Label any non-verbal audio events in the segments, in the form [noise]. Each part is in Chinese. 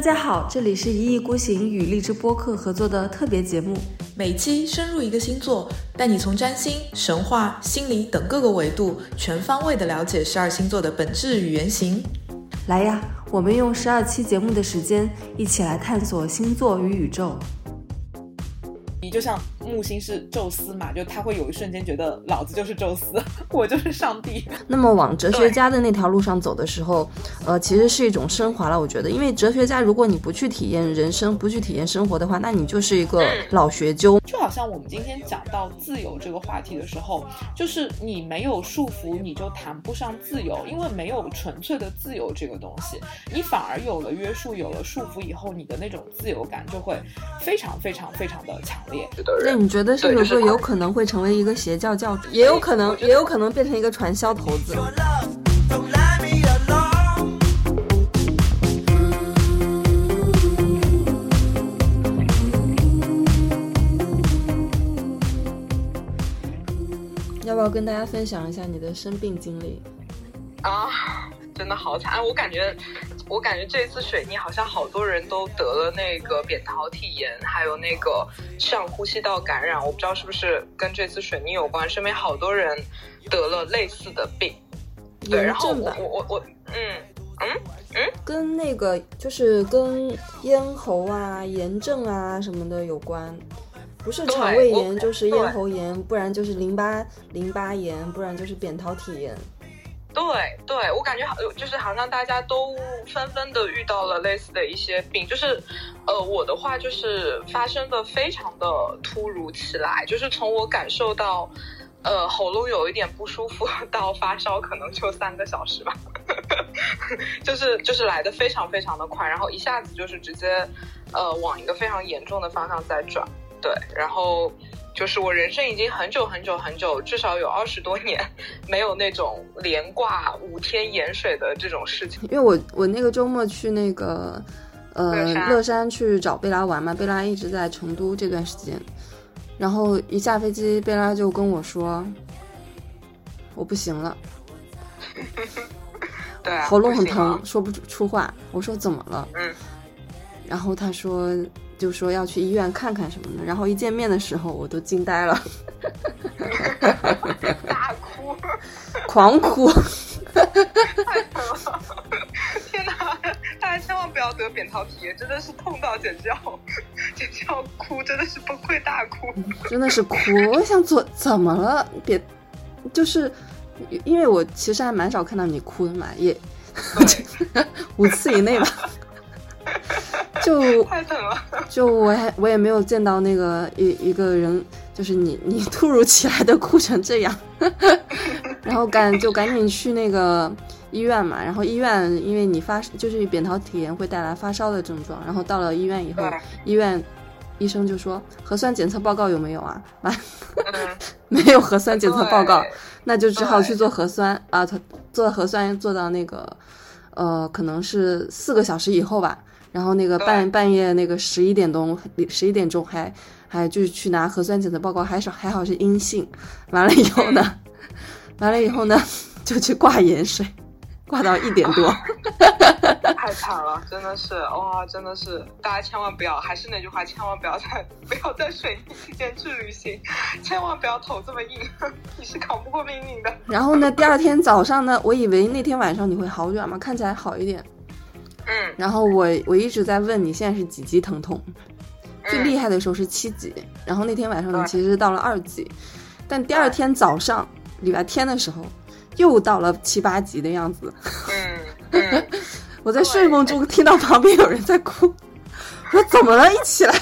大家好，这里是一意孤行与荔枝播客合作的特别节目，每期深入一个星座，带你从占星、神话、心理等各个维度，全方位的了解十二星座的本质与原型。来呀，我们用十二期节目的时间，一起来探索星座与宇宙。你就像木星是宙斯嘛，就他会有一瞬间觉得老子就是宙斯，[laughs] 我就是上帝。[laughs] 那么往哲学家的那条路上走的时候，呃，其实是一种升华了。我觉得，因为哲学家，如果你不去体验人生，不去体验生活的话，那你就是一个老学究。就好像我们今天讲到自由这个话题的时候，就是你没有束缚，你就谈不上自由，因为没有纯粹的自由这个东西，你反而有了约束，有了束缚以后，你的那种自由感就会非常非常非常的强。那你觉得射手座有可能会成为一个邪教教主？也有可能，也有可能变成一个传销头子。要不要跟大家分享一下你的生病经历？啊，真的好惨！我感觉。我感觉这次水逆好像好多人都得了那个扁桃体炎，还有那个上呼吸道感染，我不知道是不是跟这次水逆有关。身边好多人得了类似的病，对，然后我我我我，嗯嗯嗯，跟那个就是跟咽喉啊炎症啊什么的有关，不是肠胃炎就是咽喉炎，不然就是淋巴淋巴炎，不然就是扁桃体炎。对对，我感觉好，就是好像大家都纷纷的遇到了类似的一些病，就是，呃，我的话就是发生的非常的突如其来，就是从我感受到，呃，喉咙有一点不舒服到发烧，可能就三个小时吧，[laughs] 就是就是来的非常非常的快，然后一下子就是直接，呃，往一个非常严重的方向在转，对，然后。就是我人生已经很久很久很久，至少有二十多年，没有那种连挂五天盐水的这种事情。因为我我那个周末去那个呃乐山去找贝拉玩嘛，贝拉一直在成都这段时间，然后一下飞机，贝拉就跟我说我不行了，[laughs] 对，喉咙很疼，说不出话。我说怎么了？嗯，然后他说。就说要去医院看看什么的，然后一见面的时候我都惊呆了，大哭，狂哭，太疼了！天哪，大家千万不要得扁桃体炎，真的是痛到简直要 [laughs] 简直要哭，真的是崩溃大哭，真的是哭。我想做怎么了？别，就是因为我其实还蛮少看到你哭的嘛，也 [laughs] 五次以内吧。[laughs] 就太疼了，就我还我也没有见到那个一一个人，就是你你突如其来的哭成这样，[laughs] 然后赶就赶紧去那个医院嘛，然后医院因为你发就是扁桃体炎会带来发烧的症状，然后到了医院以后，医院医生就说核酸检测报告有没有啊？完 [laughs] 没有核酸检测报告，那就只好去做核酸。啊，他做核酸做到那个呃可能是四个小时以后吧。然后那个半半夜那个十一点钟，十一点钟还还就是去拿核酸检测报告，还是还好是阴性。完了以后呢，完了以后呢，就去挂盐水，挂到一点多。[laughs] 太惨了，真的是哇，真的是大家千万不要，还是那句话，千万不要在不要在水逆期间去旅行，千万不要头这么硬，你是扛不过命运的。然后呢，第二天早上呢，我以为那天晚上你会好转嘛，看起来好一点。嗯，然后我我一直在问你现在是几级疼痛？最厉害的时候是七级，然后那天晚上你其实到了二级，但第二天早上礼拜天的时候又到了七八级的样子。嗯，[laughs] 我在睡梦中听到旁边有人在哭，[laughs] 我说 [laughs] 怎么了？一起来。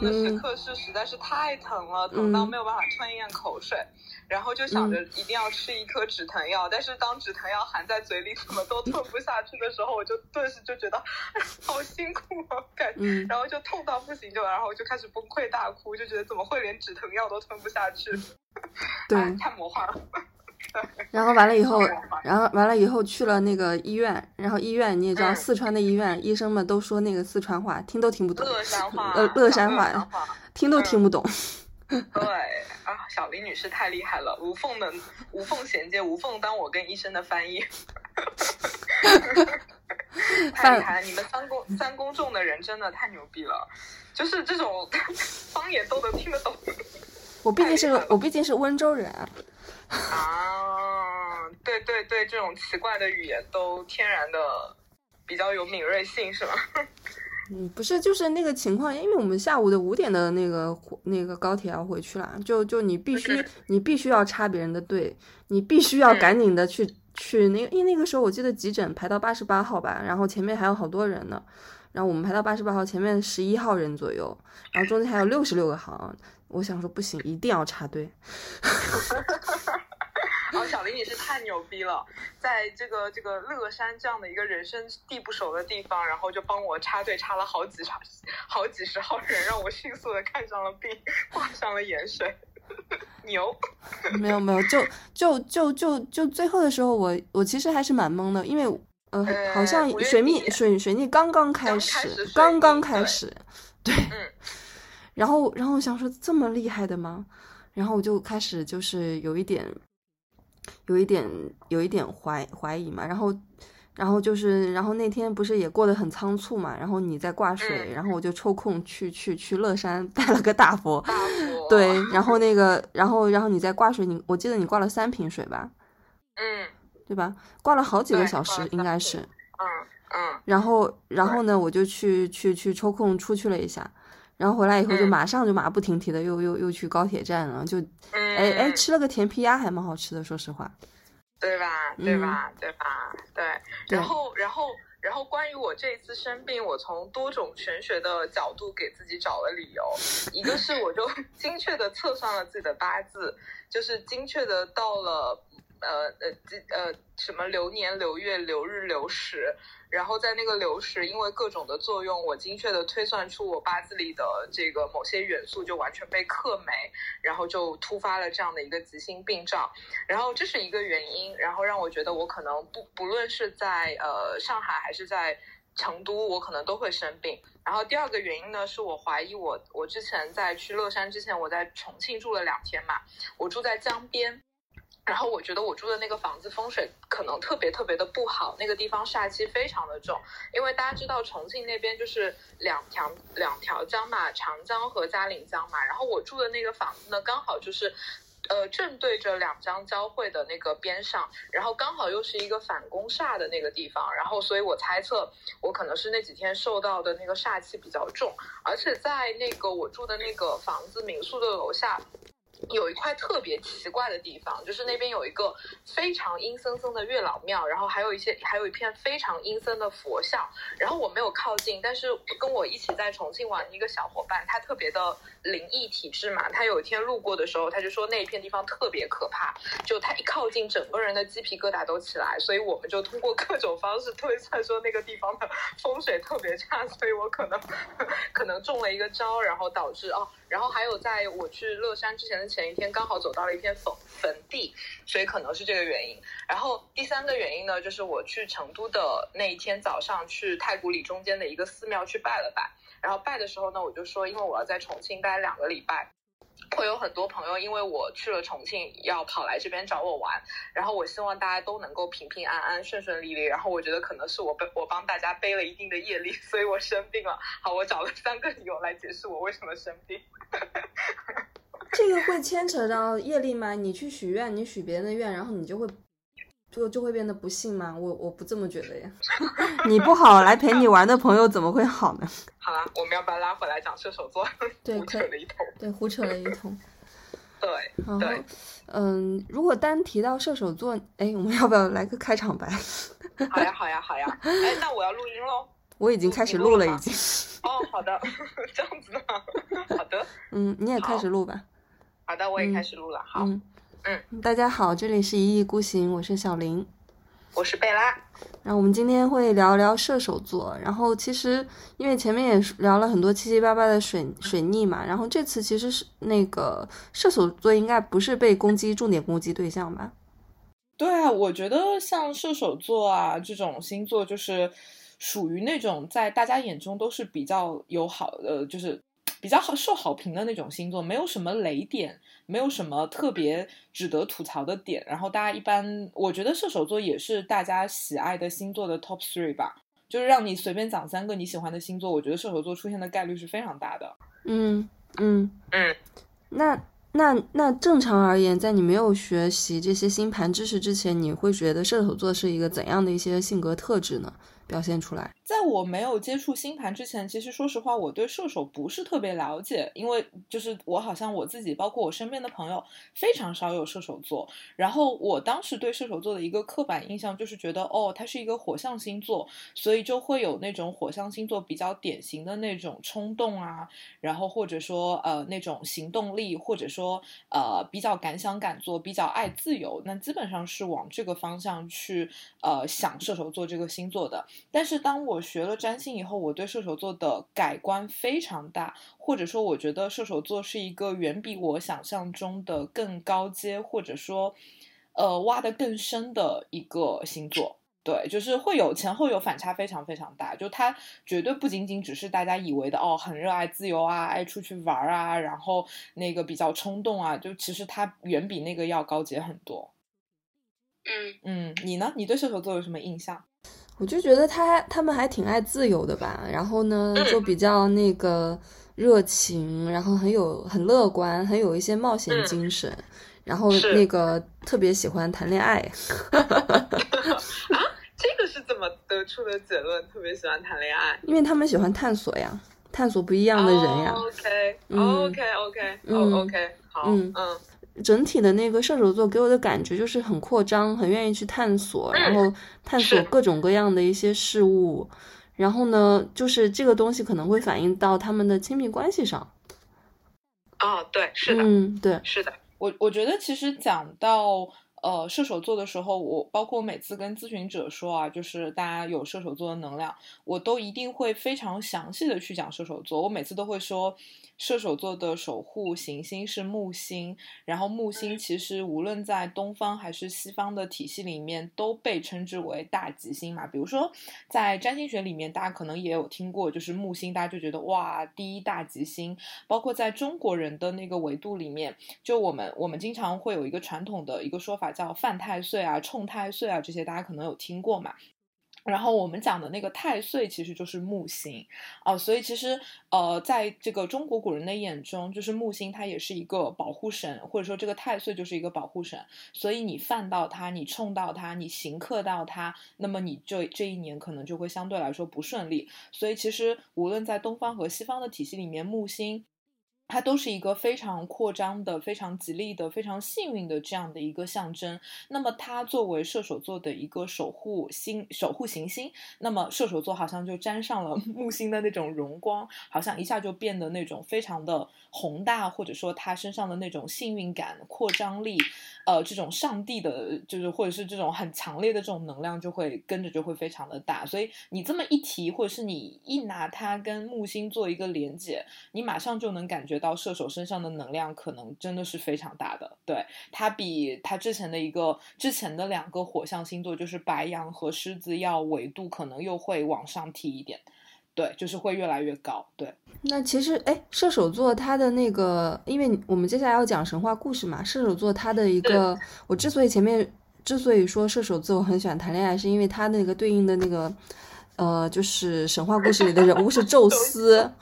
最绝望的时刻是实在是太疼了，疼到没有办法吞咽口水。然后就想着一定要吃一颗止疼药，但是当止疼药含在嘴里怎么都吞不下去的时候，我就顿时就觉得好辛苦啊，感觉，然后就痛到不行，就然后就开始崩溃大哭，就觉得怎么会连止疼药都吞不下去？对，太魔幻了。然后完了以后，然后完了以后去了那个医院，然后医院你也知道，四川的医院医生们都说那个四川话，听都听不懂。乐山话，呃，乐山话，听都听不懂。对啊，小林女士太厉害了，无缝的无缝衔接，无缝当我跟医生的翻译。太厉害了！你们三公三公众的人真的太牛逼了，就是这种 [laughs] 方言都能听得懂。我毕竟是个我毕竟是温州人啊。[laughs] 啊，对对对，这种奇怪的语言都天然的比较有敏锐性，是吧？嗯，不是，就是那个情况，因为我们下午的五点的那个那个高铁要回去了，就就你必须 [laughs] 你必须要插别人的队，你必须要赶紧的去去那个，因为那个时候我记得急诊排到八十八号吧，然后前面还有好多人呢，然后我们排到八十八号，前面十一号人左右，然后中间还有六十六个行，我想说不行，一定要插队。[laughs] 然后小林，你是太牛逼了，在这个这个乐山这样的一个人生地不熟的地方，然后就帮我插队插了好几场，好几十号人，让我迅速的看上了病，挂上了盐水，牛。[laughs] 没有没有，就就就就就最后的时候，我我其实还是蛮懵的，因为呃，好像水逆水水逆刚刚开始，刚刚开始，对，然后然后我想说这么厉害的吗？然后我就开始就是有一点。有一点，有一点怀怀疑嘛，然后，然后就是，然后那天不是也过得很仓促嘛，然后你在挂水，然后我就抽空去去去乐山拜了个大佛，对，然后那个，然后然后你在挂水，你我记得你挂了三瓶水吧，嗯，对吧？挂了好几个小时，应该是，嗯嗯，然后然后呢，我就去去去抽空出去了一下。然后回来以后就马上就马不停蹄的又又又去高铁站了，就，哎哎吃了个甜皮鸭还蛮好吃的，说实话，对吧？对吧？对吧？对。然后然后然后关于我这一次生病，我从多种玄学的角度给自己找了理由，一个是我就 [laughs] 精确的测算了自己的八字，就是精确的到了呃呃呃什么流年流月流日流时。然后在那个流时，因为各种的作用，我精确的推算出我八字里的这个某些元素就完全被克没，然后就突发了这样的一个急性病兆，然后这是一个原因，然后让我觉得我可能不不论是在呃上海还是在成都，我可能都会生病。然后第二个原因呢，是我怀疑我我之前在去乐山之前，我在重庆住了两天嘛，我住在江边。然后我觉得我住的那个房子风水可能特别特别的不好，那个地方煞气非常的重。因为大家知道重庆那边就是两条两条江嘛，长江和嘉陵江嘛。然后我住的那个房子呢，刚好就是，呃，正对着两江交汇的那个边上，然后刚好又是一个反攻煞的那个地方。然后所以我猜测我可能是那几天受到的那个煞气比较重，而且在那个我住的那个房子民宿的楼下。有一块特别奇怪的地方，就是那边有一个非常阴森森的月老庙，然后还有一些，还有一片非常阴森的佛像。然后我没有靠近，但是跟我一起在重庆玩的一个小伙伴，他特别的灵异体质嘛，他有一天路过的时候，他就说那一片地方特别可怕，就他一靠近，整个人的鸡皮疙瘩都起来。所以我们就通过各种方式推算说那个地方的风水特别差，所以我可能 [laughs] 可能中了一个招，然后导致哦。然后还有，在我去乐山之前的前一天，刚好走到了一片坟坟地，所以可能是这个原因。然后第三个原因呢，就是我去成都的那一天早上，去太古里中间的一个寺庙去拜了拜。然后拜的时候呢，我就说，因为我要在重庆待两个礼拜。会有很多朋友，因为我去了重庆，要跑来这边找我玩。然后我希望大家都能够平平安安、顺顺利利。然后我觉得可能是我背我帮大家背了一定的业力，所以我生病了。好，我找了三个理由来解释我为什么生病。这个会牵扯到业力吗？你去许愿，你许别人的愿，然后你就会。就就会变得不幸吗？我我不这么觉得呀。[laughs] 你不好，来陪你玩的朋友怎么会好呢？[laughs] 好了，我们要不要拉回来讲射手座？对，胡扯了一通。对，胡扯了一通。[laughs] 对。然后，嗯，如果单提到射手座，哎，我们要不要来个开场白？好呀，好呀，好呀。哎，那我要录音喽。我已经开始录了，已经。哦，好的，这样子的。好的。嗯，你也开始录吧。好的，我也开始录了。好。嗯，大家好，这里是一意孤行，我是小林，我是贝拉。然后我们今天会聊聊射手座。然后其实因为前面也聊了很多七七八八的水水逆嘛，然后这次其实是那个射手座应该不是被攻击重点攻击对象吧？对啊，我觉得像射手座啊这种星座，就是属于那种在大家眼中都是比较友好的，就是。比较好受好评的那种星座，没有什么雷点，没有什么特别值得吐槽的点。然后大家一般，我觉得射手座也是大家喜爱的星座的 top three 吧。就是让你随便讲三个你喜欢的星座，我觉得射手座出现的概率是非常大的。嗯嗯嗯，那那那正常而言，在你没有学习这些星盘知识之前，你会觉得射手座是一个怎样的一些性格特质呢？表现出来。在我没有接触星盘之前，其实说实话，我对射手不是特别了解，因为就是我好像我自己，包括我身边的朋友，非常少有射手座。然后我当时对射手座的一个刻板印象就是觉得，哦，它是一个火象星座，所以就会有那种火象星座比较典型的那种冲动啊，然后或者说呃那种行动力，或者说呃比较敢想敢做，比较爱自由，那基本上是往这个方向去呃想射手座这个星座的。但是当我学了占星以后，我对射手座的改观非常大，或者说我觉得射手座是一个远比我想象中的更高阶，或者说，呃，挖的更深的一个星座。对，就是会有前后有反差非常非常大，就它绝对不仅仅只是大家以为的哦，很热爱自由啊，爱出去玩啊，然后那个比较冲动啊，就其实它远比那个要高阶很多。嗯嗯，你呢？你对射手座有什么印象？我就觉得他他们还挺爱自由的吧，然后呢，就比较那个热情，然后很有很乐观，很有一些冒险精神，然后那个特别喜欢谈恋爱。[laughs] 啊，这个是怎么得出的结论？特别喜欢谈恋爱，因为他们喜欢探索呀，探索不一样的人呀。OK，OK，OK，OK，好，嗯嗯。整体的那个射手座给我的感觉就是很扩张，很愿意去探索，然后探索各种各样的一些事物。然后呢，就是这个东西可能会反映到他们的亲密关系上。哦，对，是的，嗯，对，是的。我我觉得其实讲到呃射手座的时候，我包括我每次跟咨询者说啊，就是大家有射手座的能量，我都一定会非常详细的去讲射手座。我每次都会说。射手座的守护行星是木星，然后木星其实无论在东方还是西方的体系里面都被称之为大吉星嘛。比如说在占星学里面，大家可能也有听过，就是木星，大家就觉得哇，第一大吉星。包括在中国人的那个维度里面，就我们我们经常会有一个传统的一个说法叫犯太岁啊、冲太岁啊，这些大家可能有听过嘛。然后我们讲的那个太岁其实就是木星啊，所以其实呃，在这个中国古人的眼中，就是木星它也是一个保护神，或者说这个太岁就是一个保护神。所以你犯到它，你冲到它，你刑克到它，那么你这这一年可能就会相对来说不顺利。所以其实无论在东方和西方的体系里面，木星。它都是一个非常扩张的、非常吉利的、非常幸运的这样的一个象征。那么，它作为射手座的一个守护星、守护行星，那么射手座好像就沾上了 [laughs] 木星的那种荣光，好像一下就变得那种非常的宏大，或者说他身上的那种幸运感、扩张力，呃，这种上帝的，就是或者是这种很强烈的这种能量，就会跟着就会非常的大。所以你这么一提，或者是你一拿它跟木星做一个连接，你马上就能感觉。到射手身上的能量可能真的是非常大的，对他比他之前的一个之前的两个火象星座，就是白羊和狮子，要维度可能又会往上提一点，对，就是会越来越高。对，那其实哎，射手座它的那个，因为我们接下来要讲神话故事嘛，射手座它的一个，我之所以前面之所以说射手座我很喜欢谈恋爱，是因为它那个对应的那个呃，就是神话故事里的人物是宙斯。[laughs]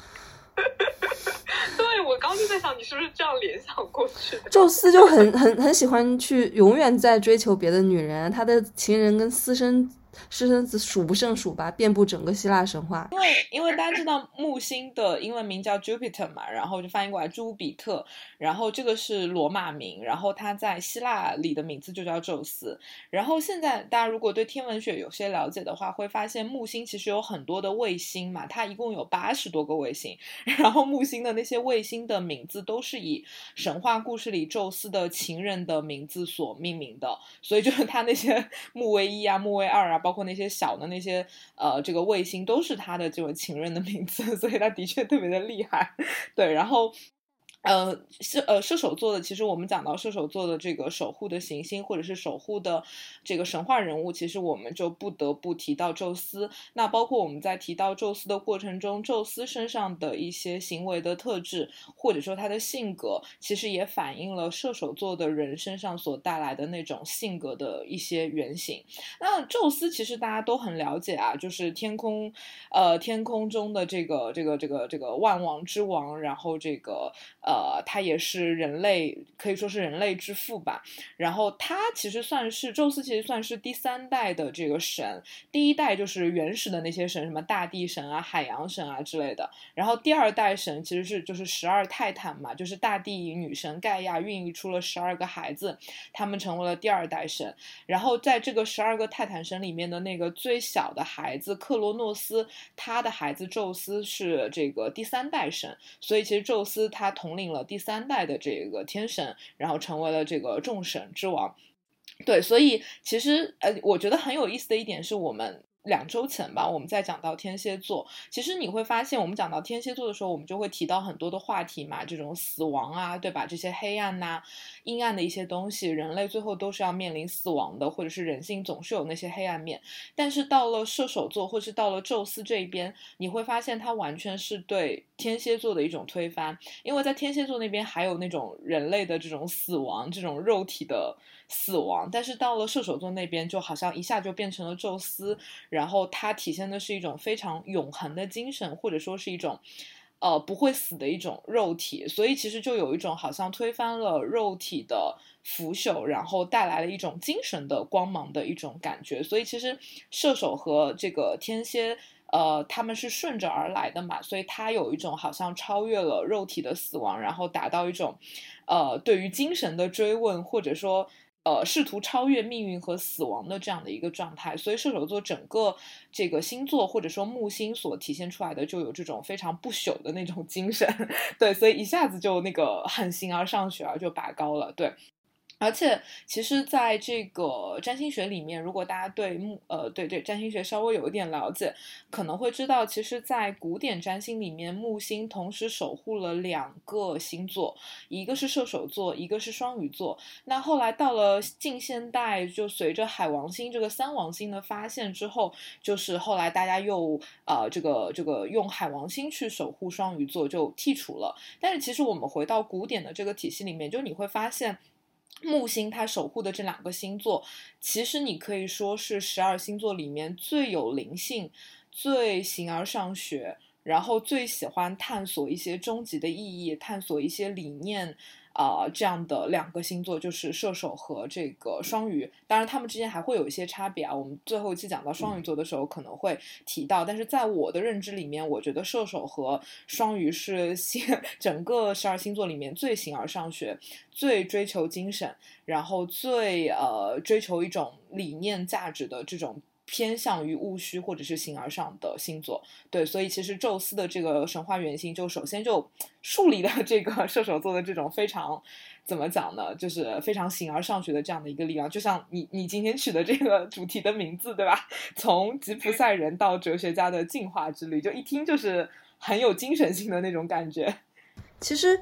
[laughs] 对，我刚就在想，你是不是这样联想过去？宙斯就很很很喜欢去，永远在追求别的女人，他的情人跟私生。私生子数不胜数吧，遍布整个希腊神话。因为因为大家知道木星的英文名叫 Jupiter 嘛，然后就翻译过来朱比特，然后这个是罗马名，然后他在希腊里的名字就叫宙斯。然后现在大家如果对天文学有些了解的话，会发现木星其实有很多的卫星嘛，它一共有八十多个卫星，[laughs] 然后木星的那些卫星的名字都是以神话故事里宙斯的情人的名字所命名的，所以就是他那些 [laughs] 木卫一啊、木卫二啊。包括那些小的那些呃，这个卫星都是他的这个情人的名字，所以他的确特别的厉害。[laughs] 对，然后呃，射呃射手座的，其实我们讲到射手座的这个守护的行星，或者是守护的这个神话人物，其实我们就不得不提到宙斯。那包括我们在提到宙斯的过程中，宙斯身上的一些行为的特质，或者说他的性格，其实也反映了射手座的人身上所带来的那种性格的一些原型。那宙斯其实大家都很了解啊，就是天空，呃，天空中的这个这个这个这个万王之王，然后这个。呃，呃他也是人类，可以说是人类之父吧。然后他其实算是宙斯，其实算是第三代的这个神。第一代就是原始的那些神，什么大地神啊、海洋神啊之类的。然后第二代神其实是就是十二泰坦嘛，就是大地女神盖亚孕育出了十二个孩子，他们成为了第二代神。然后在这个十二个泰坦神里面的那个最小的孩子克罗诺斯，他的孩子宙斯是这个第三代神。所以其实宙斯他同。领了第三代的这个天神，然后成为了这个众神之王。对，所以其实呃，我觉得很有意思的一点是我们。两周前吧，我们在讲到天蝎座，其实你会发现，我们讲到天蝎座的时候，我们就会提到很多的话题嘛，这种死亡啊，对吧？这些黑暗呐、阴暗的一些东西，人类最后都是要面临死亡的，或者是人性总是有那些黑暗面。但是到了射手座，或是到了宙斯这一边，你会发现它完全是对天蝎座的一种推翻，因为在天蝎座那边还有那种人类的这种死亡，这种肉体的。死亡，但是到了射手座那边，就好像一下就变成了宙斯，然后它体现的是一种非常永恒的精神，或者说是一种，呃，不会死的一种肉体，所以其实就有一种好像推翻了肉体的腐朽，然后带来了一种精神的光芒的一种感觉。所以其实射手和这个天蝎，呃，他们是顺着而来的嘛，所以它有一种好像超越了肉体的死亡，然后达到一种，呃，对于精神的追问，或者说。呃，试图超越命运和死亡的这样的一个状态，所以射手座整个这个星座或者说木星所体现出来的就有这种非常不朽的那种精神，[laughs] 对，所以一下子就那个很形而上学而，就拔高了，对。而且，其实，在这个占星学里面，如果大家对木呃对对占星学稍微有一点了解，可能会知道，其实，在古典占星里面，木星同时守护了两个星座，一个是射手座，一个是双鱼座。那后来到了近现代，就随着海王星这个三王星的发现之后，就是后来大家又呃这个这个用海王星去守护双鱼座就剔除了。但是，其实我们回到古典的这个体系里面，就你会发现。木星它守护的这两个星座，其实你可以说是十二星座里面最有灵性、最形而上学，然后最喜欢探索一些终极的意义、探索一些理念。啊，这样的两个星座就是射手和这个双鱼，当然他们之间还会有一些差别啊。我们最后一期讲到双鱼座的时候可能会提到，但是在我的认知里面，我觉得射手和双鱼是星 [laughs] 整个十二星座里面最形而上学、最追求精神，然后最呃追求一种理念价值的这种。偏向于戊戌或者是形而上的星座，对，所以其实宙斯的这个神话原型就首先就树立了 [laughs] 这个射手座的这种非常怎么讲呢，就是非常形而上学的这样的一个力量，就像你你今天取的这个主题的名字，对吧？[laughs] 从吉普赛人到哲学家的进化之旅，就一听就是很有精神性的那种感觉。其实。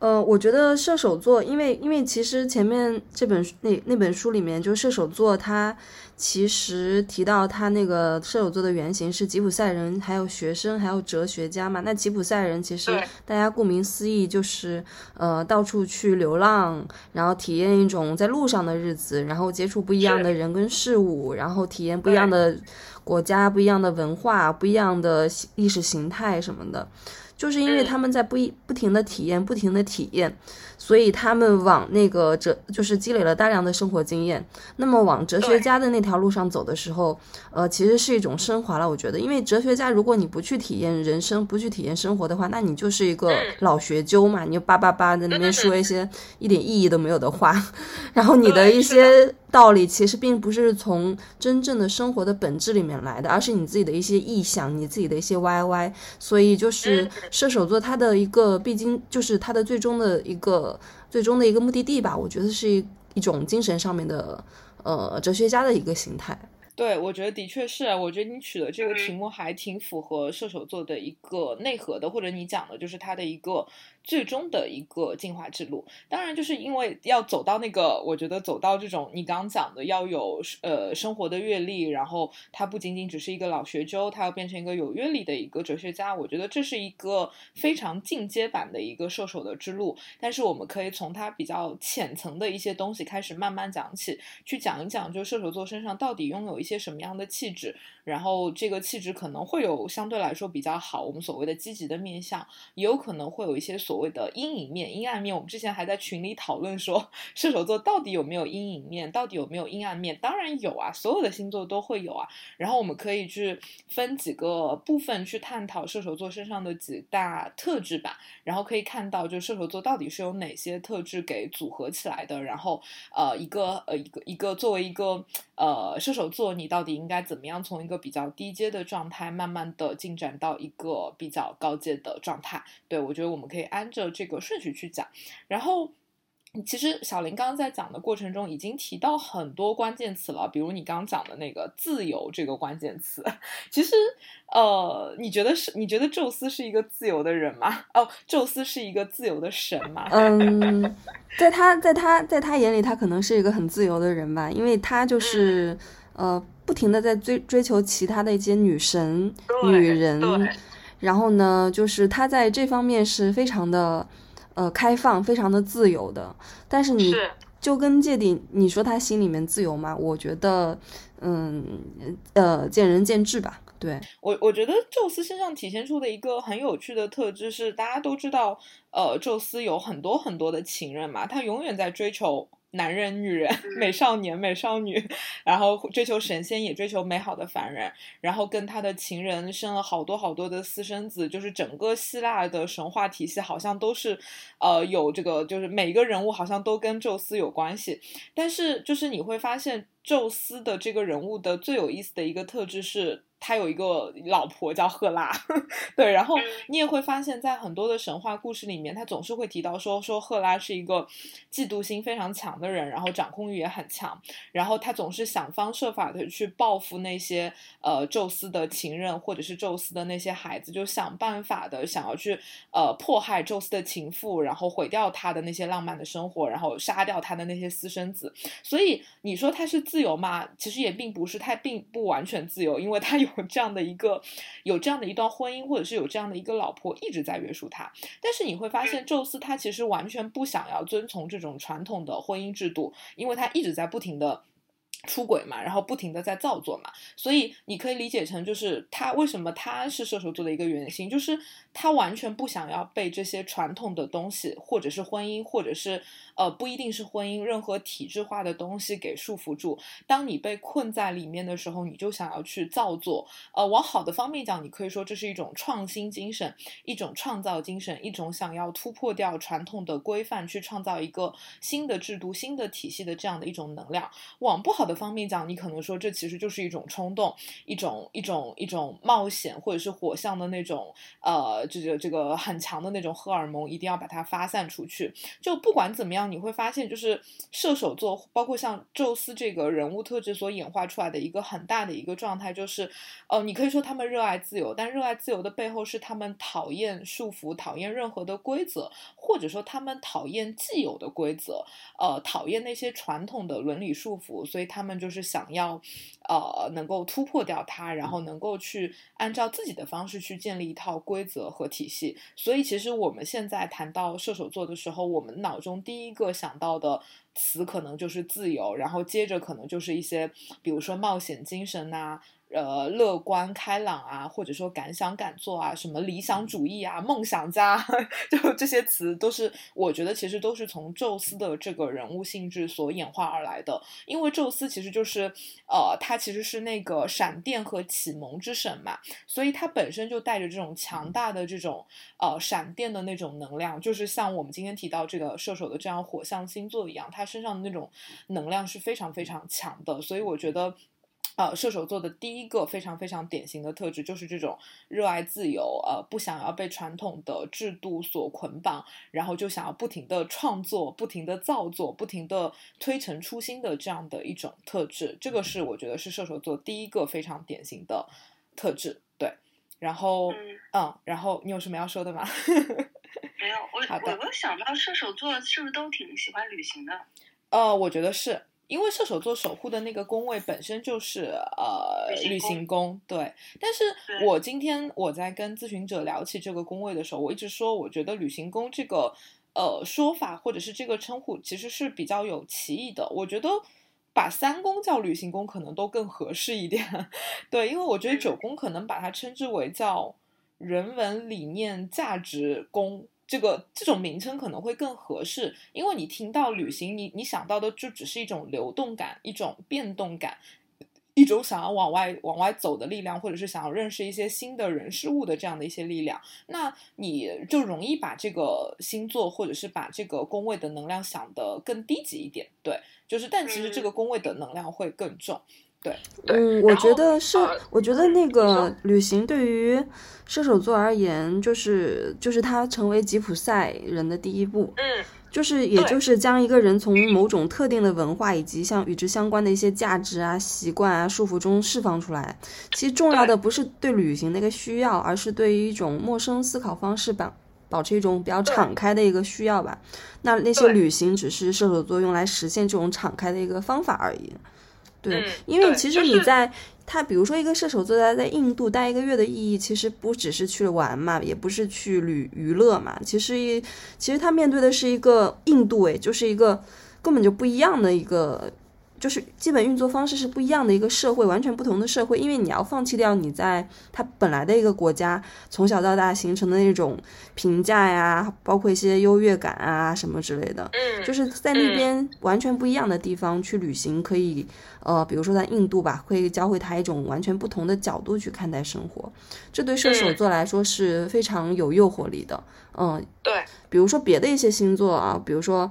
呃，我觉得射手座，因为因为其实前面这本那那本书里面，就射手座，他其实提到他那个射手座的原型是吉普赛人，还有学生，还有哲学家嘛。那吉普赛人其实大家顾名思义就是呃到处去流浪，然后体验一种在路上的日子，然后接触不一样的人跟事物，然后体验不一样的国家、不一样的文化、不一样的意识形态什么的。就是因为他们在不一不停的体验，不停的体验。所以他们往那个哲，就是积累了大量的生活经验。那么往哲学家的那条路上走的时候，呃，其实是一种升华了。我觉得，因为哲学家，如果你不去体验人生，不去体验生活的话，那你就是一个老学究嘛，你就叭叭叭在那边说一些一点意义都没有的话，[laughs] 然后你的一些道理其实并不是从真正的生活的本质里面来的，而是你自己的一些臆想，你自己的一些歪歪。所以就是射手座，他的一个必经，就是他的最终的一个。最终的一个目的地吧，我觉得是一一种精神上面的，呃，哲学家的一个形态。对，我觉得的确是，我觉得你取的这个题目还挺符合射手座的一个内核的，或者你讲的就是他的一个最终的一个进化之路。当然，就是因为要走到那个，我觉得走到这种你刚刚讲的要有呃生活的阅历，然后他不仅仅只是一个老学究，他要变成一个有阅历的一个哲学家。我觉得这是一个非常进阶版的一个射手的之路。但是我们可以从他比较浅层的一些东西开始慢慢讲起，去讲一讲，就射手座身上到底拥有一些。什么样的气质，然后这个气质可能会有相对来说比较好，我们所谓的积极的面相，也有可能会有一些所谓的阴影面、阴暗面。我们之前还在群里讨论说，射手座到底有没有阴影面，到底有没有阴暗面？当然有啊，所有的星座都会有啊。然后我们可以去分几个部分去探讨射手座身上的几大特质吧，然后可以看到，就射手座到底是由哪些特质给组合起来的。然后呃，一个呃一个一个作为一个呃射手座。你到底应该怎么样从一个比较低阶的状态，慢慢的进展到一个比较高阶的状态？对我觉得我们可以按照这个顺序去讲。然后，其实小林刚刚在讲的过程中已经提到很多关键词了，比如你刚刚讲的那个自由这个关键词。[laughs] 其实，呃，你觉得是？你觉得宙斯是一个自由的人吗？哦，宙斯是一个自由的神吗？嗯，在他在他在他眼里，他可能是一个很自由的人吧，因为他就是。呃，不停的在追追求其他的一些女神、女人，然后呢，就是他在这方面是非常的呃开放、非常的自由的。但是你就跟芥蒂，你说他心里面自由吗？我觉得，嗯呃，见仁见智吧。对我，我觉得宙斯身上体现出的一个很有趣的特质是，大家都知道，呃，宙斯有很多很多的情人嘛，他永远在追求。男人、女人、[laughs] 美少年、美少女，然后追求神仙，也追求美好的凡人，然后跟他的情人生了好多好多的私生子，就是整个希腊的神话体系好像都是，呃，有这个，就是每一个人物好像都跟宙斯有关系，但是就是你会发现，宙斯的这个人物的最有意思的一个特质是。他有一个老婆叫赫拉，[laughs] 对，然后你也会发现，在很多的神话故事里面，他总是会提到说，说赫拉是一个嫉妒心非常强的人，然后掌控欲也很强，然后他总是想方设法的去报复那些呃宙斯的情人或者是宙斯的那些孩子，就想办法的想要去呃迫害宙斯的情妇，然后毁掉他的那些浪漫的生活，然后杀掉他的那些私生子。所以你说他是自由吗？其实也并不是，他并不完全自由，因为他有。有这样的一个，有这样的一段婚姻，或者是有这样的一个老婆一直在约束他，但是你会发现，宙斯他其实完全不想要遵从这种传统的婚姻制度，因为他一直在不停的。出轨嘛，然后不停的在造作嘛，所以你可以理解成就是他为什么他是射手座的一个原型，就是他完全不想要被这些传统的东西，或者是婚姻，或者是呃不一定是婚姻，任何体制化的东西给束缚住。当你被困在里面的时候，你就想要去造作。呃，往好的方面讲，你可以说这是一种创新精神，一种创造精神，一种想要突破掉传统的规范，去创造一个新的制度、新的体系的这样的一种能量。往不好的方面讲，你可能说这其实就是一种冲动，一种一种一种冒险，或者是火象的那种，呃，这个这个很强的那种荷尔蒙，一定要把它发散出去。就不管怎么样，你会发现，就是射手座，包括像宙斯这个人物特质所演化出来的一个很大的一个状态，就是，呃，你可以说他们热爱自由，但热爱自由的背后是他们讨厌束缚，讨厌任何的规则，或者说他们讨厌既有的规则，呃，讨厌那些传统的伦理束缚，所以他。他们就是想要，呃，能够突破掉它，然后能够去按照自己的方式去建立一套规则和体系。所以，其实我们现在谈到射手座的时候，我们脑中第一个想到的词可能就是自由，然后接着可能就是一些，比如说冒险精神呐。呃，乐观开朗啊，或者说敢想敢做啊，什么理想主义啊，梦想家，[laughs] 就这些词都是，我觉得其实都是从宙斯的这个人物性质所演化而来的。因为宙斯其实就是，呃，他其实是那个闪电和启蒙之神嘛，所以他本身就带着这种强大的这种呃闪电的那种能量，就是像我们今天提到这个射手的这样火象星座一样，他身上的那种能量是非常非常强的。所以我觉得。呃，射手座的第一个非常非常典型的特质就是这种热爱自由，呃，不想要被传统的制度所捆绑，然后就想要不停的创作、不停的造作、不停的推陈出新的这样的一种特质。这个是我觉得是射手座第一个非常典型的特质。对，然后，嗯，然后你有什么要说的吗？[laughs] 没有，我我我想到射手座是不是都挺喜欢旅行的？呃，我觉得是。因为射手座守护的那个宫位本身就是呃旅行宫，对。但是我今天我在跟咨询者聊起这个宫位的时候，我一直说，我觉得旅行宫这个呃说法或者是这个称呼其实是比较有歧义的。我觉得把三宫叫旅行宫可能都更合适一点，[laughs] 对，因为我觉得九宫可能把它称之为叫人文理念价值宫。这个这种名称可能会更合适，因为你听到旅行，你你想到的就只是一种流动感、一种变动感、一种想要往外往外走的力量，或者是想要认识一些新的人事物的这样的一些力量，那你就容易把这个星座或者是把这个宫位的能量想得更低级一点。对，就是，但其实这个宫位的能量会更重。对，嗯，我觉得是，我觉得那个旅行对于射手座而言，就是就是他成为吉普赛人的第一步，嗯，就是也就是将一个人从某种特定的文化以及像与之相关的一些价值啊、习惯啊束缚中释放出来。其实重要的不是对旅行的一个需要，而是对于一种陌生思考方式保保持一种比较敞开的一个需要吧。那那些旅行只是射手座用来实现这种敞开的一个方法而已。对，因为其实你在他，比如说一个射手座在在印度待一个月的意义，其实不只是去玩嘛，也不是去旅娱乐嘛，其实一其实他面对的是一个印度，诶，就是一个根本就不一样的一个。就是基本运作方式是不一样的一个社会，完全不同的社会，因为你要放弃掉你在它本来的一个国家从小到大形成的那种评价呀，包括一些优越感啊什么之类的。嗯，就是在那边完全不一样的地方去旅行，可以呃，比如说在印度吧，会教会他一种完全不同的角度去看待生活，这对射手座来说是非常有诱惑力的。嗯，对，比如说别的一些星座啊，比如说。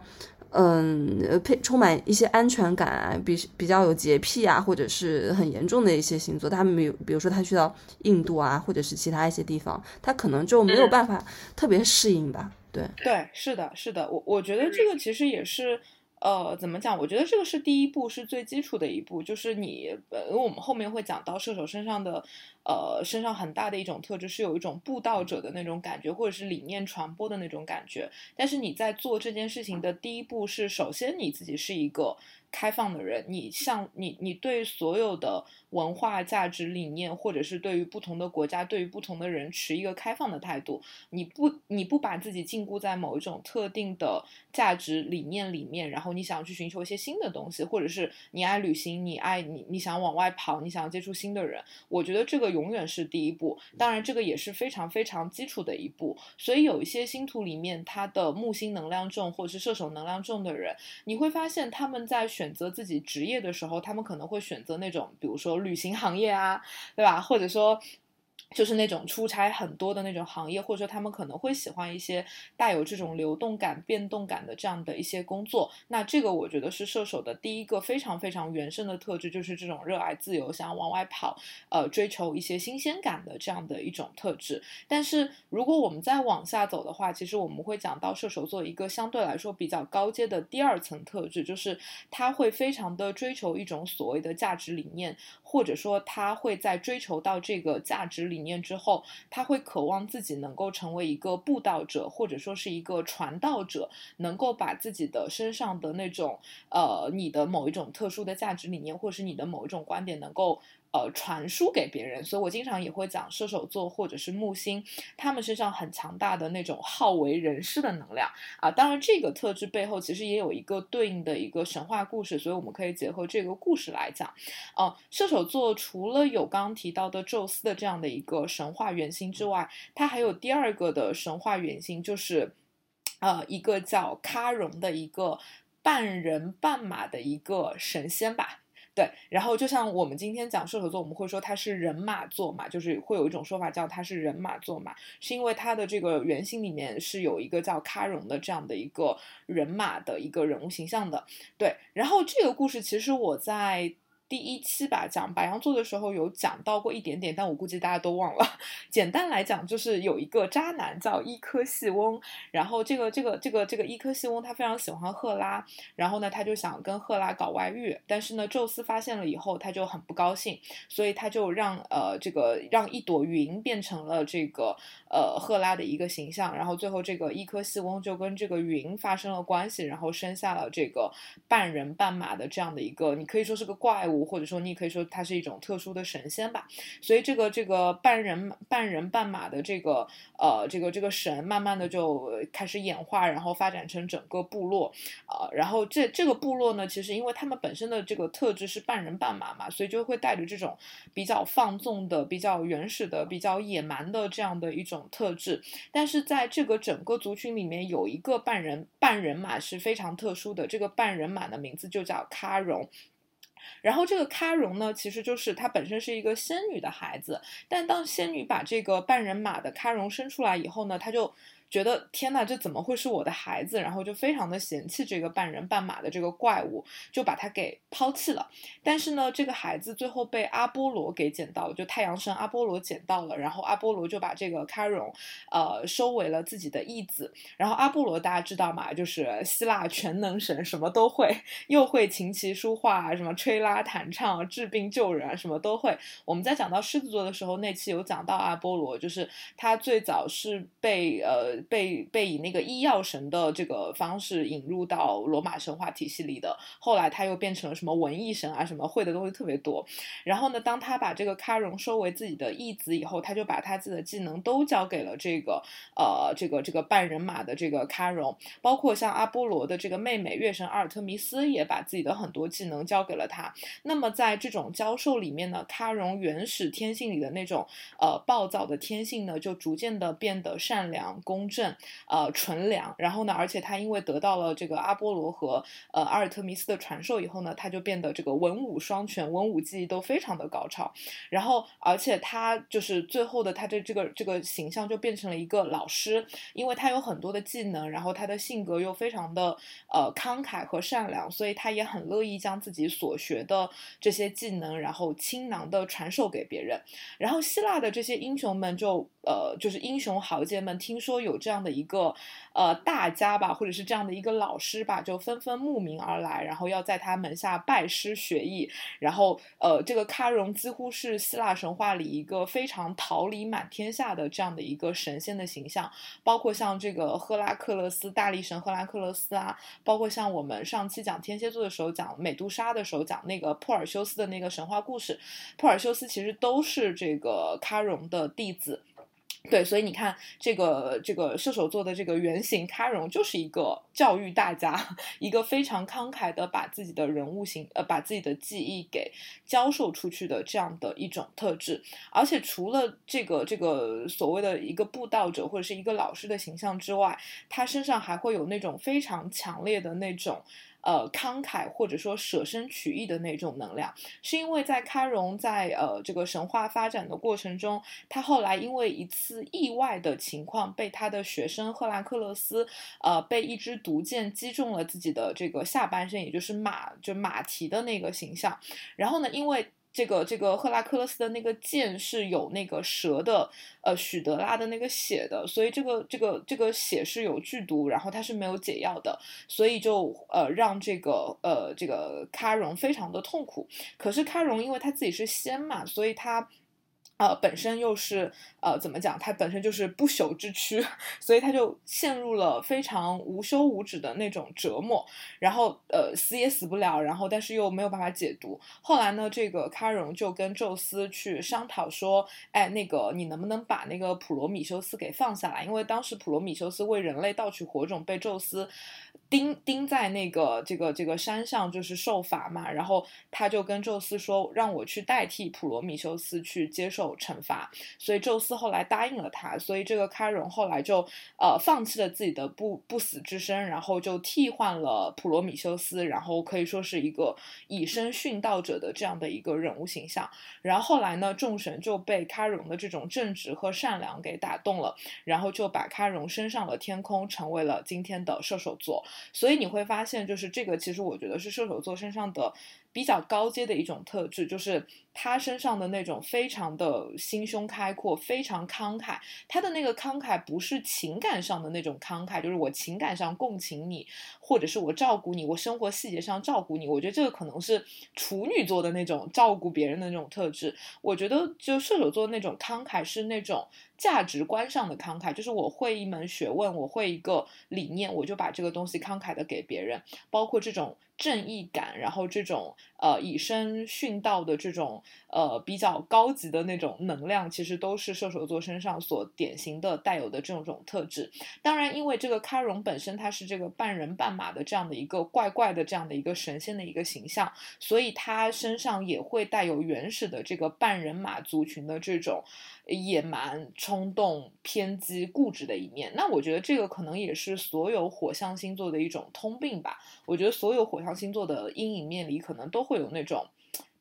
嗯，配充满一些安全感啊，比比较有洁癖啊，或者是很严重的一些星座，他们有比如说他去到印度啊，或者是其他一些地方，他可能就没有办法特别适应吧。对对，是的，是的，我我觉得这个其实也是。呃，怎么讲？我觉得这个是第一步，是最基础的一步，就是你，呃，因为我们后面会讲到射手身上的，呃，身上很大的一种特质是有一种布道者的那种感觉，或者是理念传播的那种感觉。但是你在做这件事情的第一步是，首先你自己是一个。开放的人，你像你，你对所有的文化价值理念，或者是对于不同的国家，对于不同的人持一个开放的态度。你不，你不把自己禁锢在某一种特定的价值理念里面，然后你想去寻求一些新的东西，或者是你爱旅行，你爱你，你想往外跑，你想要接触新的人。我觉得这个永远是第一步，当然这个也是非常非常基础的一步。所以有一些星图里面，他的木星能量重，或者是射手能量重的人，你会发现他们在。选择自己职业的时候，他们可能会选择那种，比如说旅行行业啊，对吧？或者说。就是那种出差很多的那种行业，或者说他们可能会喜欢一些带有这种流动感、变动感的这样的一些工作。那这个我觉得是射手的第一个非常非常原生的特质，就是这种热爱自由、想要往外跑、呃追求一些新鲜感的这样的一种特质。但是如果我们再往下走的话，其实我们会讲到射手座一个相对来说比较高阶的第二层特质，就是他会非常的追求一种所谓的价值理念，或者说他会在追求到这个价值理。理念之后，他会渴望自己能够成为一个布道者，或者说是一个传道者，能够把自己的身上的那种呃，你的某一种特殊的价值理念，或者是你的某一种观点，能够。呃，传输给别人，所以我经常也会讲射手座或者是木星，他们身上很强大的那种好为人师的能量啊。当然，这个特质背后其实也有一个对应的一个神话故事，所以我们可以结合这个故事来讲。哦，射手座除了有刚提到的宙斯的这样的一个神话原型之外，它还有第二个的神话原型，就是呃，一个叫喀戎的一个半人半马的一个神仙吧。对，然后就像我们今天讲射手座，我们会说它是人马座嘛，就是会有一种说法叫它是人马座嘛，是因为它的这个原型里面是有一个叫卡戎的这样的一个人马的一个人物形象的。对，然后这个故事其实我在第一期吧，讲白羊座的时候有讲到过一点点，但我估计大家都忘了。[laughs] 简单来讲，就是有一个渣男叫伊科西翁，然后这个这个这个这个伊科西翁他非常喜欢赫拉，然后呢他就想跟赫拉搞外遇，但是呢宙斯发现了以后他就很不高兴，所以他就让呃这个让一朵云变成了这个呃赫拉的一个形象，然后最后这个伊科西翁就跟这个云发生了关系，然后生下了这个半人半马的这样的一个，你可以说是个怪物。或者说，你可以说它是一种特殊的神仙吧。所以，这个这个半人半人半马的这个呃这个这个神，慢慢的就开始演化，然后发展成整个部落。呃，然后这这个部落呢，其实因为他们本身的这个特质是半人半马嘛，所以就会带着这种比较放纵的、比较原始的、比较野蛮的这样的一种特质。但是在这个整个族群里面，有一个半人半人马是非常特殊的，这个半人马的名字就叫喀戎。然后这个喀戎呢，其实就是她本身是一个仙女的孩子，但当仙女把这个半人马的喀戎生出来以后呢，她就。觉得天呐，这怎么会是我的孩子？然后就非常的嫌弃这个半人半马的这个怪物，就把他给抛弃了。但是呢，这个孩子最后被阿波罗给捡到了，就太阳神阿波罗捡到了。然后阿波罗就把这个卡戎，呃，收为了自己的义子。然后阿波罗大家知道嘛，就是希腊全能神，什么都会，[laughs] 又会琴棋书画，什么吹拉弹唱、治病救人，什么都会。我们在讲到狮子座的时候，那期有讲到阿波罗，就是他最早是被呃。被被以那个医药神的这个方式引入到罗马神话体系里的，后来他又变成了什么文艺神啊，什么会的东西特别多。然后呢，当他把这个喀戎收为自己的义子以后，他就把他自己的技能都交给了这个呃这个这个半人马的这个喀戎，包括像阿波罗的这个妹妹月神阿尔特弥斯也把自己的很多技能交给了他。那么在这种教授里面呢，喀戎原始天性里的那种呃暴躁的天性呢，就逐渐的变得善良公。正呃纯良，然后呢，而且他因为得到了这个阿波罗和呃阿尔特弥斯的传授以后呢，他就变得这个文武双全，文武技艺都非常的高超。然后，而且他就是最后的他的这个这个形象就变成了一个老师，因为他有很多的技能，然后他的性格又非常的呃慷慨和善良，所以他也很乐意将自己所学的这些技能，然后倾囊的传授给别人。然后希腊的这些英雄们就呃就是英雄豪杰们听说有。这样的一个呃大家吧，或者是这样的一个老师吧，就纷纷慕名而来，然后要在他门下拜师学艺。然后呃，这个喀戎几乎是希腊神话里一个非常桃李满天下的这样的一个神仙的形象。包括像这个赫拉克勒斯大力神赫拉克勒斯啊，包括像我们上期讲天蝎座的时候讲美杜莎的时候讲那个珀尔修斯的那个神话故事，珀尔修斯其实都是这个喀戎的弟子。对，所以你看，这个这个射手座的这个原型喀戎就是一个教育大家，一个非常慷慨的把自己的人物形呃把自己的记忆给教授出去的这样的一种特质。而且除了这个这个所谓的一个布道者或者是一个老师的形象之外，他身上还会有那种非常强烈的那种。呃，慷慨或者说舍身取义的那种能量，是因为在喀戎在呃这个神话发展的过程中，他后来因为一次意外的情况，被他的学生赫拉克勒斯，呃，被一支毒箭击中了自己的这个下半身，也就是马就马蹄的那个形象，然后呢，因为。这个这个赫拉克勒斯的那个剑是有那个蛇的，呃，许德拉的那个血的，所以这个这个这个血是有剧毒，然后它是没有解药的，所以就呃让这个呃这个喀戎非常的痛苦。可是喀戎因为他自己是仙嘛，所以他。呃，本身又是呃，怎么讲？他本身就是不朽之躯，[laughs] 所以他就陷入了非常无休无止的那种折磨，然后呃，死也死不了，然后但是又没有办法解毒。后来呢，这个喀戎就跟宙斯去商讨说，哎，那个你能不能把那个普罗米修斯给放下来？因为当时普罗米修斯为人类盗取火种，被宙斯。钉钉在那个这个这个山上就是受罚嘛，然后他就跟宙斯说，让我去代替普罗米修斯去接受惩罚，所以宙斯后来答应了他，所以这个喀戎后来就呃放弃了自己的不不死之身，然后就替换了普罗米修斯，然后可以说是一个以身殉道者的这样的一个人物形象。然后后来呢，众神就被喀戎的这种正直和善良给打动了，然后就把喀戎升上了天空，成为了今天的射手座。所以你会发现，就是这个，其实我觉得是射手座身上的。比较高阶的一种特质，就是他身上的那种非常的心胸开阔，非常慷慨。他的那个慷慨不是情感上的那种慷慨，就是我情感上共情你，或者是我照顾你，我生活细节上照顾你。我觉得这个可能是处女座的那种照顾别人的那种特质。我觉得就射手座那种慷慨是那种。价值观上的慷慨，就是我会一门学问，我会一个理念，我就把这个东西慷慨的给别人，包括这种正义感，然后这种呃以身殉道的这种呃比较高级的那种能量，其实都是射手座身上所典型的带有的这种特质。当然，因为这个开容本身它是这个半人半马的这样的一个怪怪的这样的一个神仙的一个形象，所以他身上也会带有原始的这个半人马族群的这种。野蛮、冲动、偏激、固执的一面，那我觉得这个可能也是所有火象星座的一种通病吧。我觉得所有火象星座的阴影面里，可能都会有那种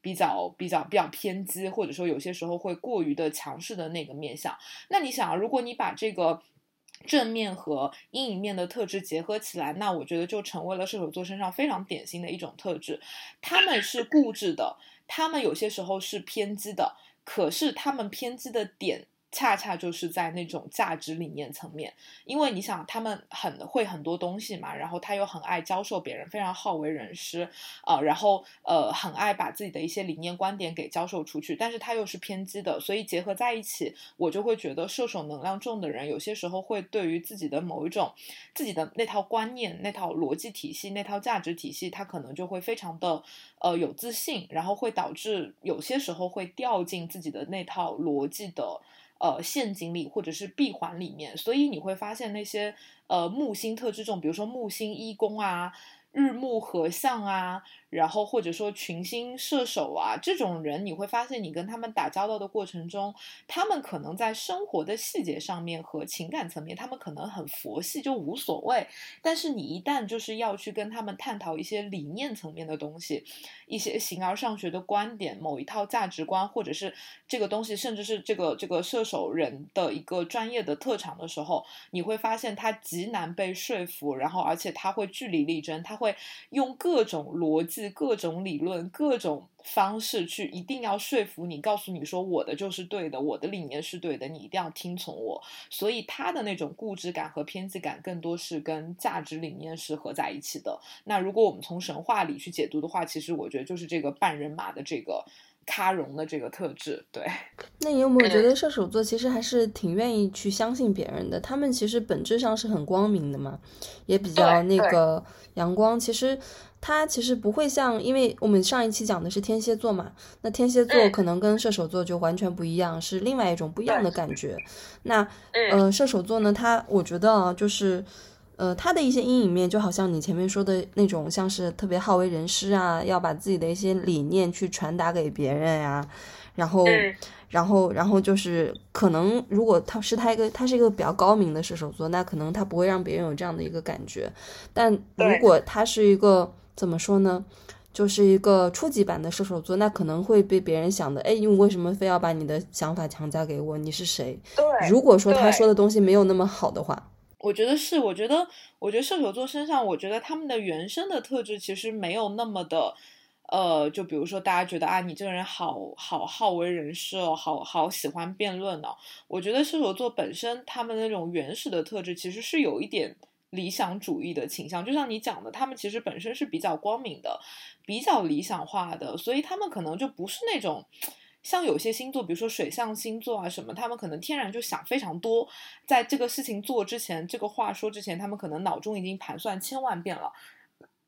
比较、比较、比较偏激，或者说有些时候会过于的强势的那个面相。那你想，如果你把这个正面和阴影面的特质结合起来，那我觉得就成为了射手座身上非常典型的一种特质。他们是固执的，他们有些时候是偏激的。可是他们偏激的点。恰恰就是在那种价值理念层面，因为你想，他们很会很多东西嘛，然后他又很爱教授别人，非常好为人师啊，然后呃很爱把自己的一些理念观点给教授出去，但是他又是偏激的，所以结合在一起，我就会觉得射手能量重的人，有些时候会对于自己的某一种自己的那套观念、那套逻辑体系、那套价值体系，他可能就会非常的呃有自信，然后会导致有些时候会掉进自己的那套逻辑的。呃，陷阱里或者是闭环里面，所以你会发现那些呃木星特质重，比如说木星一宫啊。日暮合相啊，然后或者说群星射手啊，这种人你会发现，你跟他们打交道的过程中，他们可能在生活的细节上面和情感层面，他们可能很佛系，就无所谓。但是你一旦就是要去跟他们探讨一些理念层面的东西，一些形而上学的观点，某一套价值观，或者是这个东西，甚至是这个这个射手人的一个专业的特长的时候，你会发现他极难被说服，然后而且他会据理力争，他会。会用各种逻辑、各种理论、各种方式去，一定要说服你，告诉你说我的就是对的，我的理念是对的，你一定要听从我。所以他的那种固执感和偏激感，更多是跟价值理念是合在一起的。那如果我们从神话里去解读的话，其实我觉得就是这个半人马的这个。咖容的这个特质，对。[laughs] 那你有没有觉得射手座其实还是挺愿意去相信别人的？他们其实本质上是很光明的嘛，也比较那个阳光。其实他其实不会像，因为我们上一期讲的是天蝎座嘛，那天蝎座可能跟射手座就完全不一样，是另外一种不一样的感觉。那呃，射手座呢，他我觉得啊，就是。呃，他的一些阴影面，就好像你前面说的那种，像是特别好为人师啊，要把自己的一些理念去传达给别人呀，然后，然后，然后就是可能，如果他是他一个，他是一个比较高明的射手座，那可能他不会让别人有这样的一个感觉。但如果他是一个怎么说呢，就是一个初级版的射手座，那可能会被别人想的，哎，你为什么非要把你的想法强加给我？你是谁？对，如果说他说的东西没有那么好的话。我觉得是，我觉得，我觉得射手座身上，我觉得他们的原生的特质其实没有那么的，呃，就比如说大家觉得啊，你这个人好好好为人师哦，好好喜欢辩论哦。我觉得射手座本身他们那种原始的特质其实是有一点理想主义的倾向，就像你讲的，他们其实本身是比较光明的，比较理想化的，所以他们可能就不是那种。像有些星座，比如说水象星座啊什么，他们可能天然就想非常多，在这个事情做之前，这个话说之前，他们可能脑中已经盘算千万遍了。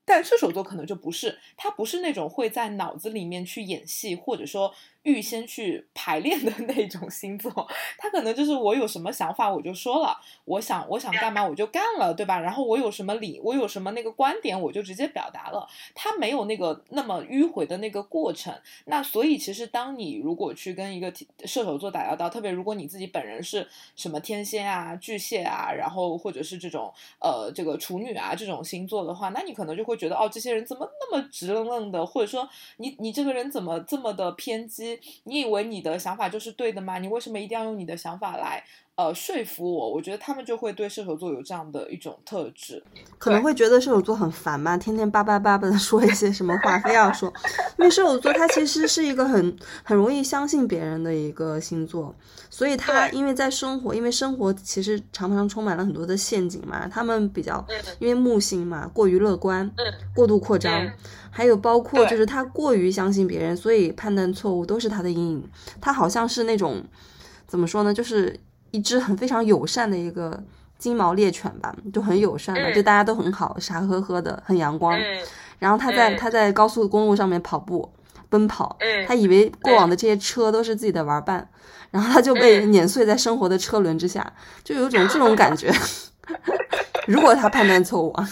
但射手座可能就不是，他不是那种会在脑子里面去演戏，或者说。预先去排练的那种星座，他可能就是我有什么想法我就说了，我想我想干嘛我就干了，对吧？然后我有什么理，我有什么那个观点我就直接表达了，他没有那个那么迂回的那个过程。那所以其实当你如果去跟一个射手座打交道，特别如果你自己本人是什么天蝎啊、巨蟹啊，然后或者是这种呃这个处女啊这种星座的话，那你可能就会觉得哦，这些人怎么那么直愣愣的，或者说你你这个人怎么这么的偏激？你以为你的想法就是对的吗？你为什么一定要用你的想法来呃说服我，我觉得他们就会对射手座有这样的一种特质，可能会觉得射手座很烦吧，天天叭叭叭叭的说一些什么话，非要说，因为射手座他其实是一个很很容易相信别人的一个星座，所以他因为在生活，因为生活其实常常充满了很多的陷阱嘛，他们比较因为木星嘛，过于乐观，过度扩张，还有包括就是他过于相信别人，所以判断错误都是他的阴影，他好像是那种怎么说呢，就是一只很非常友善的一个金毛猎犬吧，就很友善的，对大家都很好，傻呵呵的，很阳光。然后他在他在高速公路上面跑步奔跑，他以为过往的这些车都是自己的玩伴，然后他就被碾碎在生活的车轮之下，就有种这种感觉。[laughs] [laughs] 如果他判断错误啊。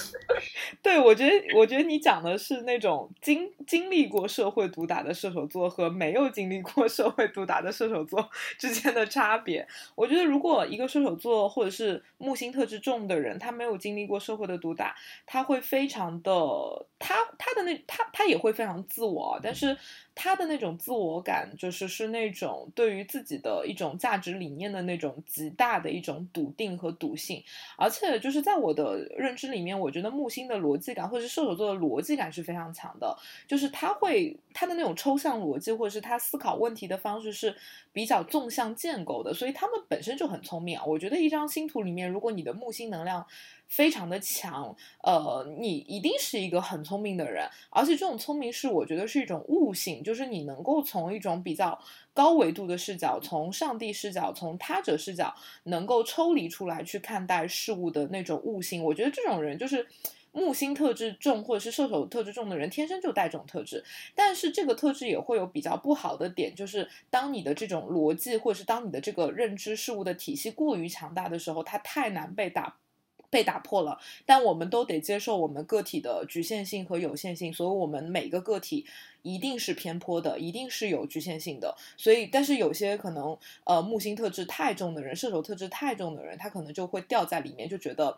对，我觉得，我觉得你讲的是那种经经历过社会毒打的射手座和没有经历过社会毒打的射手座 [laughs] 之间的差别。我觉得，如果一个射手座或者是木星特质重的人，他没有经历过社会的毒打，他会非常的，他他的那他他也会非常自我，但是。他的那种自我感，就是是那种对于自己的一种价值理念的那种极大的一种笃定和笃信，而且就是在我的认知里面，我觉得木星的逻辑感或者是射手座的逻辑感是非常强的，就是他会他的那种抽象逻辑或者是他思考问题的方式是比较纵向建构的，所以他们本身就很聪明啊。我觉得一张星图里面，如果你的木星能量。非常的强，呃，你一定是一个很聪明的人，而且这种聪明是我觉得是一种悟性，就是你能够从一种比较高维度的视角，从上帝视角，从他者视角，能够抽离出来去看待事物的那种悟性。我觉得这种人就是木星特质重或者是射手特质重的人，天生就带这种特质。但是这个特质也会有比较不好的点，就是当你的这种逻辑或者是当你的这个认知事物的体系过于强大的时候，它太难被打。被打破了，但我们都得接受我们个体的局限性和有限性，所以我们每个个体一定是偏颇的，一定是有局限性的。所以，但是有些可能呃木星特质太重的人，射手特质太重的人，他可能就会掉在里面，就觉得。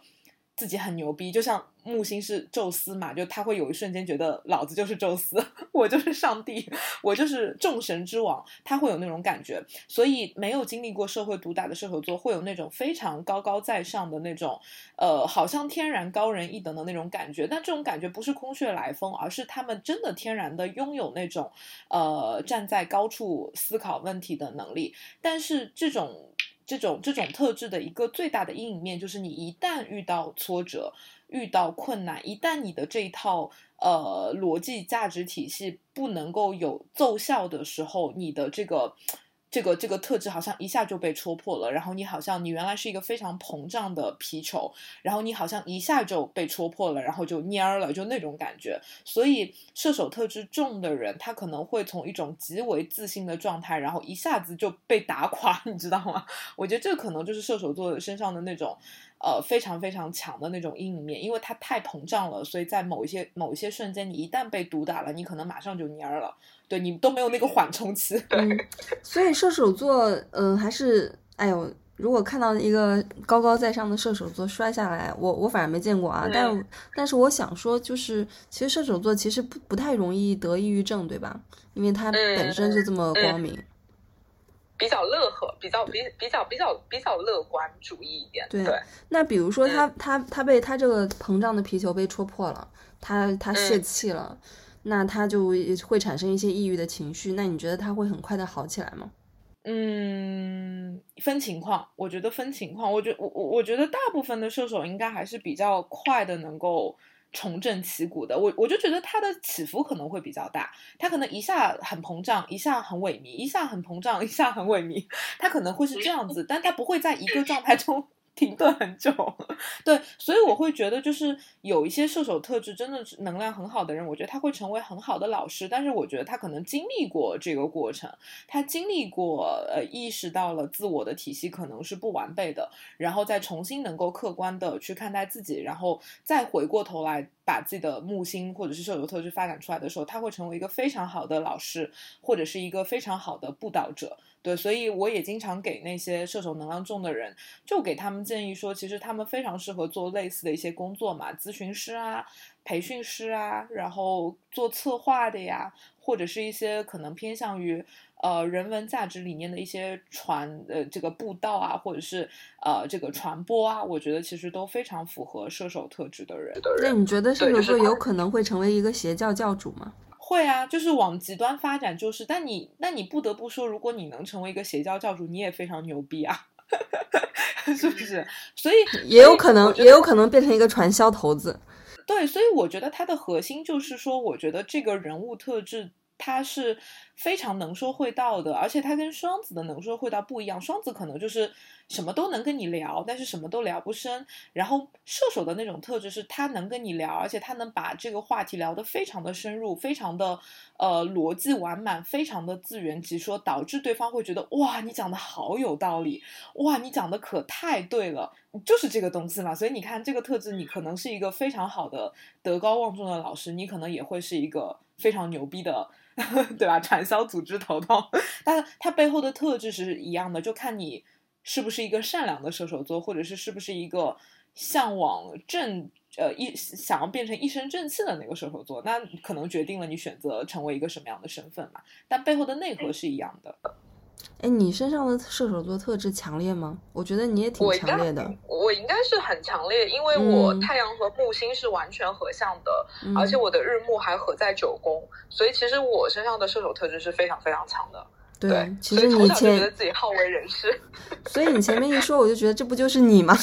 自己很牛逼，就像木星是宙斯嘛，就他会有一瞬间觉得老子就是宙斯，[laughs] 我就是上帝，[laughs] 我就是众神之王，他会有那种感觉。所以没有经历过社会毒打的射手座会有那种非常高高在上的那种，呃，好像天然高人一等的那种感觉。但这种感觉不是空穴来风，而是他们真的天然的拥有那种，呃，站在高处思考问题的能力。但是这种。这种这种特质的一个最大的阴影面，就是你一旦遇到挫折、遇到困难，一旦你的这一套呃逻辑价值体系不能够有奏效的时候，你的这个。这个这个特质好像一下就被戳破了，然后你好像你原来是一个非常膨胀的皮球，然后你好像一下就被戳破了，然后就蔫儿了，就那种感觉。所以射手特质重的人，他可能会从一种极为自信的状态，然后一下子就被打垮，你知道吗？[laughs] 我觉得这可能就是射手座身上的那种。呃，非常非常强的那种阴影面，因为它太膨胀了，所以在某一些某一些瞬间，你一旦被毒打了，你可能马上就蔫儿了，对你都没有那个缓冲期。[laughs] 嗯，所以射手座，嗯，还是，哎呦，如果看到一个高高在上的射手座摔下来，我我反而没见过啊，但但是我想说，就是其实射手座其实不不太容易得抑郁症，对吧？因为它本身就这么光明。比较乐呵，比较比比较比较比较乐观主义一点。对，那比如说他他他被他这个膨胀的皮球被戳破了，他他泄气了，那他就会产生一些抑郁的情绪。那你觉得他会很快的好起来吗？嗯，分情况，我觉得分情况。我觉我我我觉得大部分的射手应该还是比较快的，能够。重振旗鼓的，我我就觉得它的起伏可能会比较大，它可能一下很膨胀，一下很萎靡，一下很膨胀，一下很萎靡，它可能会是这样子，但它不会在一个状态中。停顿很久，[laughs] 对，所以我会觉得，就是有一些射手特质真的是能量很好的人，我觉得他会成为很好的老师。但是我觉得他可能经历过这个过程，他经历过，呃，意识到了自我的体系可能是不完备的，然后再重新能够客观的去看待自己，然后再回过头来把自己的木星或者是射手特质发展出来的时候，他会成为一个非常好的老师，或者是一个非常好的布道者。对，所以我也经常给那些射手能量重的人，就给他们。建议说，其实他们非常适合做类似的一些工作嘛，咨询师啊、培训师啊，然后做策划的呀，或者是一些可能偏向于呃人文价值理念的一些传呃这个布道啊，或者是呃这个传播啊，我觉得其实都非常符合射手特质的人。那你觉得射手座有可能会成为一个邪教教主吗？会啊，就是往极端发展，就是，但你，那你不得不说，如果你能成为一个邪教教主，你也非常牛逼啊，[laughs] 是不是？所以 [laughs] 也有可能，也有可能变成一个传销头子。对，所以我觉得它的核心就是说，我觉得这个人物特质。它是非常能说会道的，而且他跟双子的能说会道不一样。双子可能就是什么都能跟你聊，但是什么都聊不深。然后射手的那种特质是他能跟你聊，而且他能把这个话题聊得非常的深入，非常的呃逻辑完满，非常的自圆其说，导致对方会觉得哇，你讲的好有道理，哇，你讲的可太对了，就是这个东西嘛。所以你看这个特质，你可能是一个非常好的德高望重的老师，你可能也会是一个非常牛逼的。[laughs] 对吧？传销组织头头，但它背后的特质是一样的，就看你是不是一个善良的射手座，或者是是不是一个向往正呃一想要变成一身正气的那个射手座，那可能决定了你选择成为一个什么样的身份嘛。但背后的内核是一样的。哎，你身上的射手座特质强烈吗？我觉得你也挺强烈的。我应该是很强烈，因为我太阳和木星是完全合相的，而且我的日木还合在九宫，所以其实我身上的射手特质是非常非常强的。对，其实你前觉得自己好为人师，所以你前面一说，我就觉得这不就是你吗？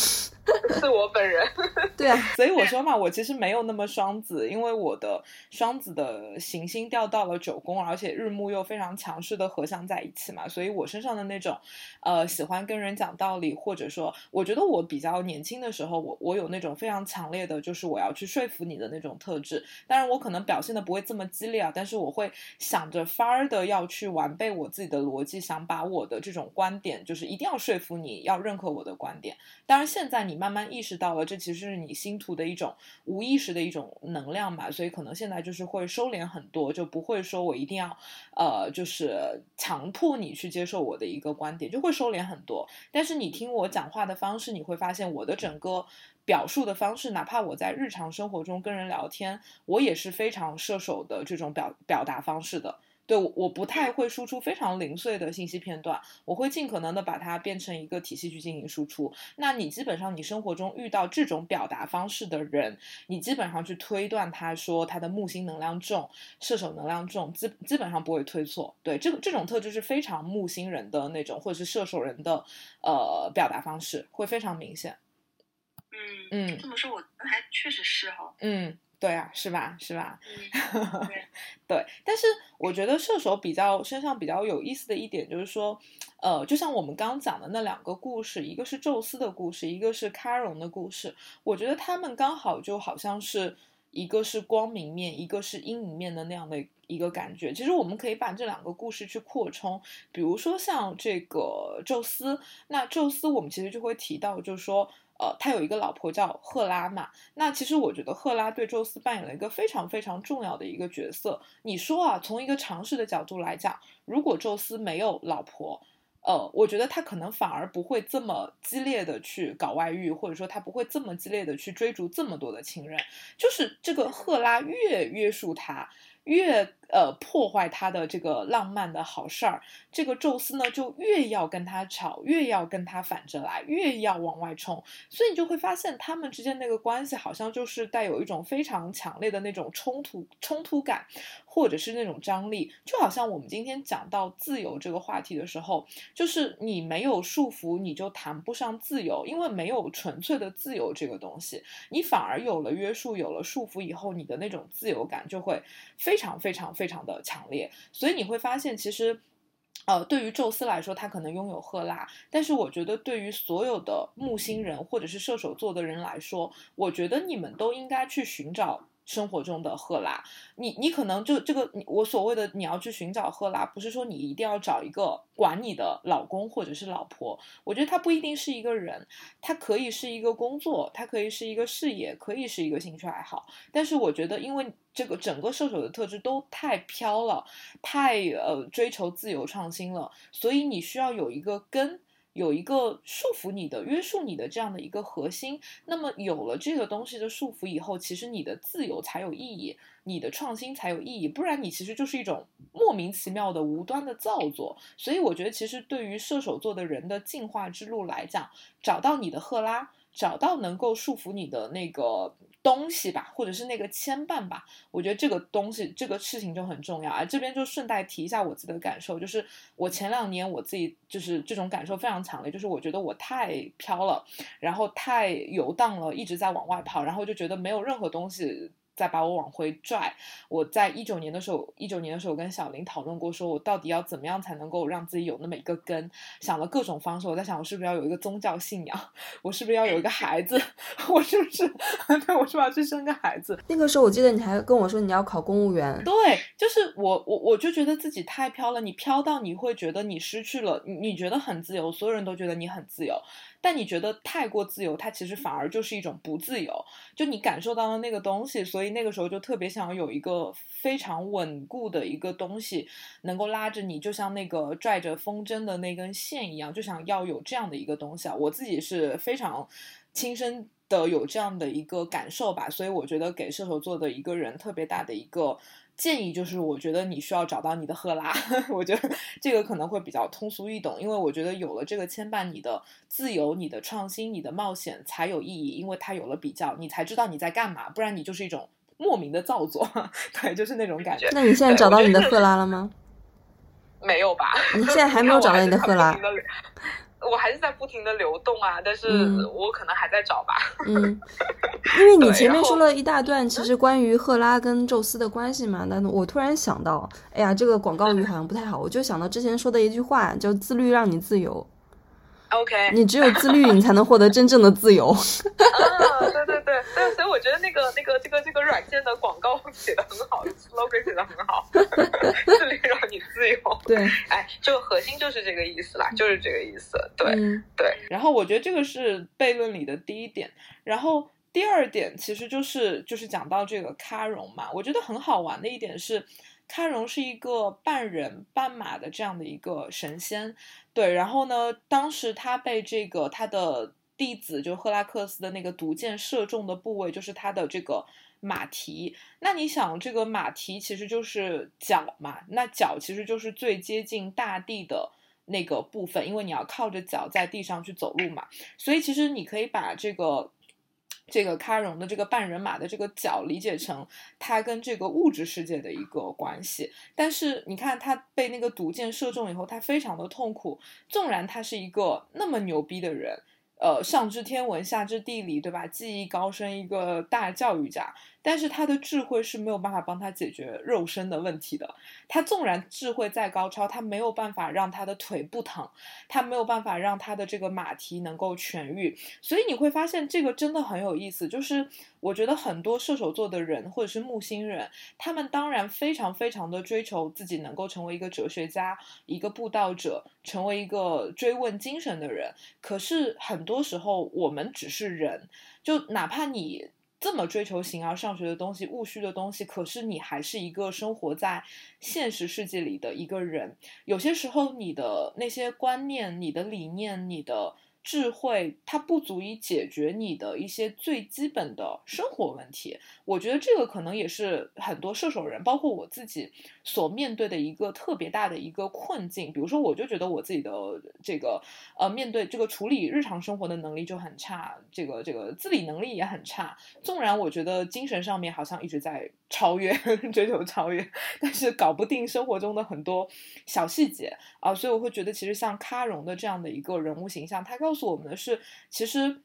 [laughs] 是我本人，[laughs] 对啊，所以我说嘛，我其实没有那么双子，因为我的双子的行星掉到了九宫，而且日暮又非常强势的合相在一起嘛，所以我身上的那种，呃，喜欢跟人讲道理，或者说，我觉得我比较年轻的时候，我我有那种非常强烈的，就是我要去说服你的那种特质。当然，我可能表现的不会这么激烈啊，但是我会想着法儿的要去完备我自己的逻辑，想把我的这种观点，就是一定要说服你要认可我的观点。当然，现在你。你慢慢意识到了，这其实是你星图的一种无意识的一种能量嘛，所以可能现在就是会收敛很多，就不会说我一定要，呃，就是强迫你去接受我的一个观点，就会收敛很多。但是你听我讲话的方式，你会发现我的整个表述的方式，哪怕我在日常生活中跟人聊天，我也是非常射手的这种表表达方式的。对，我我不太会输出非常零碎的信息片段，我会尽可能的把它变成一个体系去进行输出。那你基本上你生活中遇到这种表达方式的人，你基本上去推断他说他的木星能量重，射手能量重，基基本上不会推错。对，这个这种特质是非常木星人的那种，或者是射手人的呃表达方式会非常明显。嗯嗯，这么说我还确实是哈。嗯。对啊，是吧？是吧？[laughs] 对，对。但是我觉得射手比较身上比较有意思的一点就是说，呃，就像我们刚讲的那两个故事，一个是宙斯的故事，一个是卡戎的故事。我觉得他们刚好就好像是一个是光明面，一个是阴影面的那样的一个感觉。其实我们可以把这两个故事去扩充，比如说像这个宙斯，那宙斯我们其实就会提到，就是说。呃，他有一个老婆叫赫拉嘛。那其实我觉得赫拉对宙斯扮演了一个非常非常重要的一个角色。你说啊，从一个常识的角度来讲，如果宙斯没有老婆，呃，我觉得他可能反而不会这么激烈的去搞外遇，或者说他不会这么激烈的去追逐这么多的情人。就是这个赫拉越约束他。越呃破坏他的这个浪漫的好事儿，这个宙斯呢就越要跟他吵，越要跟他反着来，越要往外冲，所以你就会发现他们之间那个关系好像就是带有一种非常强烈的那种冲突冲突感，或者是那种张力，就好像我们今天讲到自由这个话题的时候，就是你没有束缚，你就谈不上自由，因为没有纯粹的自由这个东西，你反而有了约束，有了束缚以后，你的那种自由感就会非。常非常非非常的强烈，所以你会发现，其实，呃，对于宙斯来说，他可能拥有赫拉，但是我觉得对于所有的木星人或者是射手座的人来说，我觉得你们都应该去寻找。生活中的赫拉，你你可能就这个，我所谓的你要去寻找赫拉，不是说你一定要找一个管你的老公或者是老婆，我觉得他不一定是一个人，他可以是一个工作，他可以是一个事业，可以是一个兴趣爱好。但是我觉得，因为这个整个射手的特质都太飘了，太呃追求自由创新了，所以你需要有一个根。有一个束缚你的、约束你的这样的一个核心。那么有了这个东西的束缚以后，其实你的自由才有意义，你的创新才有意义。不然你其实就是一种莫名其妙的无端的造作。所以我觉得，其实对于射手座的人的进化之路来讲，找到你的赫拉。找到能够束缚你的那个东西吧，或者是那个牵绊吧，我觉得这个东西这个事情就很重要啊。这边就顺带提一下我自己的感受，就是我前两年我自己就是这种感受非常强烈，就是我觉得我太飘了，然后太游荡了，一直在往外跑，然后就觉得没有任何东西。再把我往回拽。我在一九年的时候，一九年的时候，我跟小林讨论过，说我到底要怎么样才能够让自己有那么一个根？想了各种方式。我在想，我是不是要有一个宗教信仰？我是不是要有一个孩子？[laughs] 我是不是？[laughs] 对，我是不是要去生个孩子？那个时候，我记得你还跟我说你要考公务员。对，就是我，我我就觉得自己太飘了。你飘到你会觉得你失去了，你你觉得很自由，所有人都觉得你很自由。但你觉得太过自由，它其实反而就是一种不自由。就你感受到了那个东西，所以那个时候就特别想要有一个非常稳固的一个东西，能够拉着你，就像那个拽着风筝的那根线一样，就想要有这样的一个东西啊。我自己是非常亲身的有这样的一个感受吧，所以我觉得给射手座的一个人特别大的一个。建议就是，我觉得你需要找到你的赫拉，[laughs] 我觉得这个可能会比较通俗易懂，因为我觉得有了这个牵绊，你的自由、你的创新、你的冒险才有意义，因为它有了比较，你才知道你在干嘛，不然你就是一种莫名的造作，[laughs] 对，就是那种感觉。那你现在找到你的赫拉了吗？没有吧？你现在还没有找到你的赫拉。我还是在不停的流动啊，但是我可能还在找吧。嗯，因为你前面说了一大段，其实关于赫拉跟宙斯的关系嘛，那我突然想到，哎呀，这个广告语好像不太好，我就想到之前说的一句话，叫“自律让你自由”。OK，你只有自律，你才能获得真正的自由。啊，对对对对，所以我觉得那个那个这个这个软件的广告写的很好，slogan 写的很好，[laughs] 自律让你自由。对，哎，就核心就是这个意思啦，就是这个意思。对对。然后我觉得这个是悖论里的第一点，然后第二点其实就是就是讲到这个卡容嘛，我觉得很好玩的一点是。喀戎是一个半人半马的这样的一个神仙，对，然后呢，当时他被这个他的弟子就赫拉克斯的那个毒箭射中的部位就是他的这个马蹄。那你想，这个马蹄其实就是脚嘛，那脚其实就是最接近大地的那个部分，因为你要靠着脚在地上去走路嘛，所以其实你可以把这个。这个卡戎的这个半人马的这个脚理解成他跟这个物质世界的一个关系，但是你看他被那个毒箭射中以后，他非常的痛苦。纵然他是一个那么牛逼的人，呃，上知天文下知地理，对吧？技艺高深，一个大教育家。但是他的智慧是没有办法帮他解决肉身的问题的。他纵然智慧再高超，他没有办法让他的腿不疼，他没有办法让他的这个马蹄能够痊愈。所以你会发现这个真的很有意思。就是我觉得很多射手座的人或者是木星人，他们当然非常非常的追求自己能够成为一个哲学家、一个布道者，成为一个追问精神的人。可是很多时候我们只是人，就哪怕你。这么追求形而上学的东西、务虚的东西，可是你还是一个生活在现实世界里的一个人。有些时候，你的那些观念、你的理念、你的。智慧它不足以解决你的一些最基本的生活问题，我觉得这个可能也是很多射手人，包括我自己所面对的一个特别大的一个困境。比如说，我就觉得我自己的这个呃，面对这个处理日常生活的能力就很差，这个这个自理能力也很差。纵然我觉得精神上面好像一直在超越，[laughs] 追求超越，但是搞不定生活中的很多小细节啊，所以我会觉得，其实像喀戎的这样的一个人物形象，他告告诉我们的是，其实。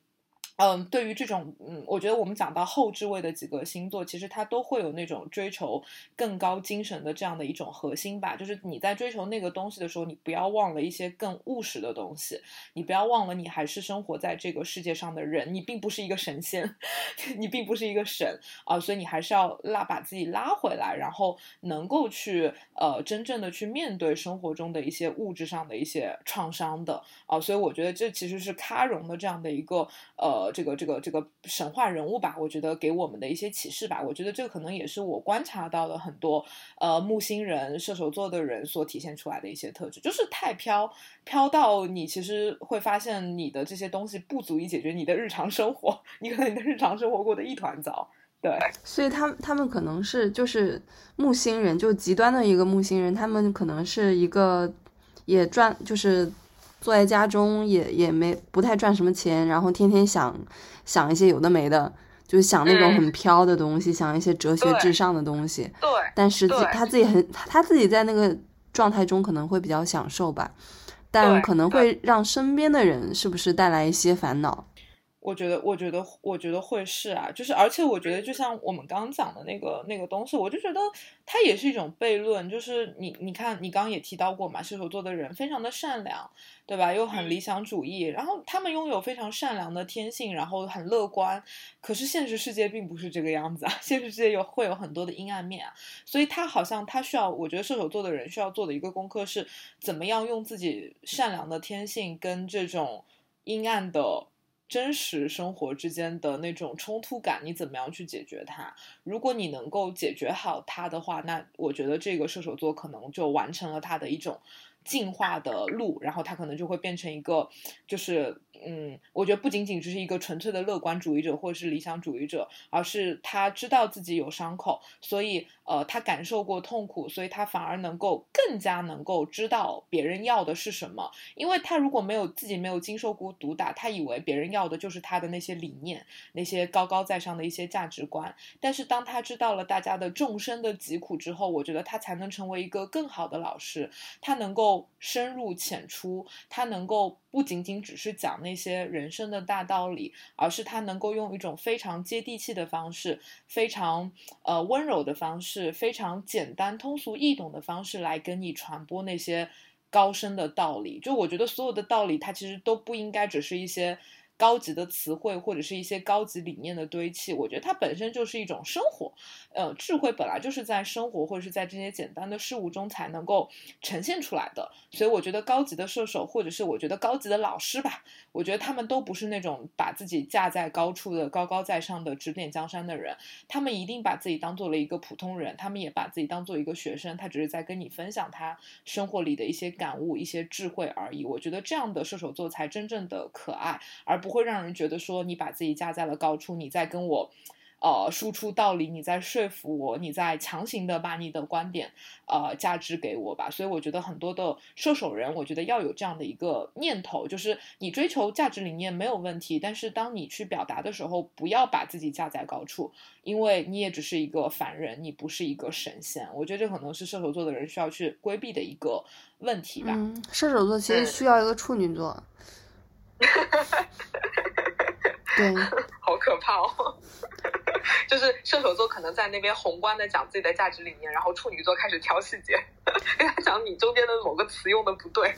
嗯，对于这种，嗯，我觉得我们讲到后置位的几个星座，其实它都会有那种追求更高精神的这样的一种核心吧。就是你在追求那个东西的时候，你不要忘了一些更务实的东西，你不要忘了你还是生活在这个世界上的人，你并不是一个神仙，[laughs] 你并不是一个神啊，所以你还是要拉把自己拉回来，然后能够去呃真正的去面对生活中的一些物质上的一些创伤的啊。所以我觉得这其实是喀戎的这样的一个呃。这个这个这个神话人物吧，我觉得给我们的一些启示吧，我觉得这个可能也是我观察到的很多呃木星人射手座的人所体现出来的一些特质，就是太飘飘到你其实会发现你的这些东西不足以解决你的日常生活，[laughs] 你可能你的日常生活过得一团糟。对，所以他们他们可能是就是木星人，就极端的一个木星人，他们可能是一个也赚，就是坐在家中也也没不太赚什么钱，然后天天想想一些有的没的，就是想那种很飘的东西，想一些哲学至上的东西。对，但实际他自己很他自己在那个状态中可能会比较享受吧，但可能会让身边的人是不是带来一些烦恼？我觉得，我觉得，我觉得会是啊，就是，而且我觉得，就像我们刚讲的那个那个东西，我就觉得它也是一种悖论。就是你，你看，你刚刚也提到过嘛，射手座的人非常的善良，对吧？又很理想主义，然后他们拥有非常善良的天性，然后很乐观。可是现实世界并不是这个样子啊，[laughs] 现实世界有会有很多的阴暗面啊。所以他好像他需要，我觉得射手座的人需要做的一个功课是，怎么样用自己善良的天性跟这种阴暗的。真实生活之间的那种冲突感，你怎么样去解决它？如果你能够解决好它的话，那我觉得这个射手座可能就完成了他的一种进化的路，然后他可能就会变成一个，就是嗯，我觉得不仅仅只是一个纯粹的乐观主义者或者是理想主义者，而是他知道自己有伤口，所以。呃，他感受过痛苦，所以他反而能够更加能够知道别人要的是什么。因为他如果没有自己没有经受过毒打，他以为别人要的就是他的那些理念，那些高高在上的一些价值观。但是当他知道了大家的众生的疾苦之后，我觉得他才能成为一个更好的老师。他能够深入浅出，他能够不仅仅只是讲那些人生的大道理，而是他能够用一种非常接地气的方式，非常呃温柔的方式。非常简单、通俗易懂的方式来跟你传播那些高深的道理。就我觉得，所有的道理，它其实都不应该只是一些。高级的词汇或者是一些高级理念的堆砌，我觉得它本身就是一种生活，呃，智慧本来就是在生活或者是在这些简单的事物中才能够呈现出来的。所以我觉得高级的射手或者是我觉得高级的老师吧，我觉得他们都不是那种把自己架在高处的高高在上的指点江山的人，他们一定把自己当做了一个普通人，他们也把自己当做一个学生，他只是在跟你分享他生活里的一些感悟、一些智慧而已。我觉得这样的射手座才真正的可爱，而不。不会让人觉得说你把自己架在了高处，你在跟我，呃，输出道理，你在说服我，你在强行的把你的观点，呃，价值给我吧。所以我觉得很多的射手人，我觉得要有这样的一个念头，就是你追求价值理念没有问题，但是当你去表达的时候，不要把自己架在高处，因为你也只是一个凡人，你不是一个神仙。我觉得这可能是射手座的人需要去规避的一个问题吧。嗯，射手座其实需要一个处女座。[laughs] 对，[laughs] 好可怕哦！[laughs] 就是射手座可能在那边宏观的讲自己的价值理念，然后处女座开始挑细节，跟他讲你中间的某个词用的不对。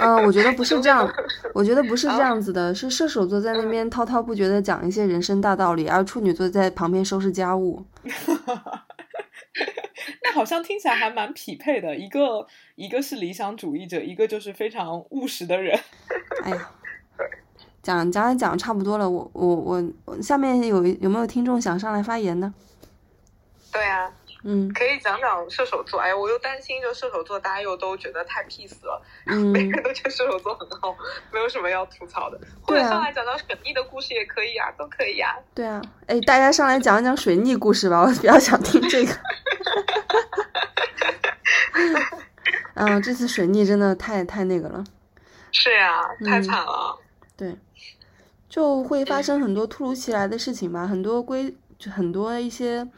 嗯，我觉得不是这样，我觉得不是这样子的，是射手座在那边滔滔不绝的讲一些人生大道理，而处女座在旁边收拾家务。[laughs] 那好像听起来还蛮匹配的，一个一个是理想主义者，一个就是非常务实的人。[laughs] 哎呀，讲讲讲差不多了，我我我下面有有没有听众想上来发言呢？对啊。嗯，可以讲讲射手座。哎呀，我又担心，就射手座大家又都觉得太 peace 了，[laughs] 每个人都觉得射手座很好，没有什么要吐槽的。或者上来讲讲水逆的故事也可以啊，都可以啊。对啊，哎，大家上来讲讲水逆故事吧，我比较想听这个。嗯，这次水逆真的太太那个了。是呀，太惨了。对，就会发生很多突如其来的事情吧，很多规，就很多一些。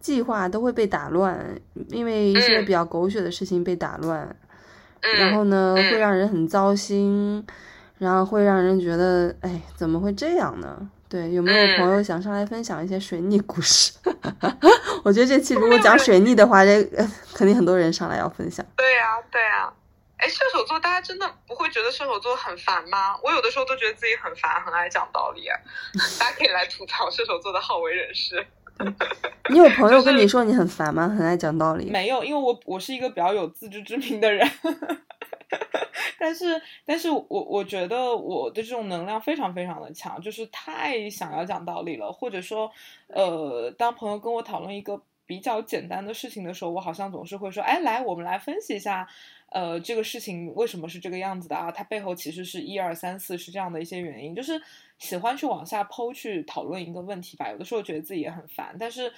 计划都会被打乱，因为一些比较狗血的事情被打乱，然后呢，会让人很糟心，然后会让人觉得，哎，怎么会这样呢？对，有没有朋友想上来分享一些水逆故事？[laughs] 我觉得这期如果讲水逆的话，这肯定很多人上来要分享。对呀，对呀。哎，射手座，大家真的不会觉得射手座很烦吗？我有的时候都觉得自己很烦，很爱讲道理。大家可以来吐槽射手座的好为人师。[laughs] 你有朋友跟你说你很烦吗？很爱讲道理？没有，因为我我是一个比较有自知之明的人。[laughs] 但是，但是我我觉得我的这种能量非常非常的强，就是太想要讲道理了，或者说，呃，当朋友跟我讨论一个比较简单的事情的时候，我好像总是会说，哎，来，我们来分析一下，呃，这个事情为什么是这个样子的啊？它背后其实是一二三四是这样的一些原因，就是喜欢去往下剖去讨论一个问题吧。有的时候觉得自己也很烦，但是。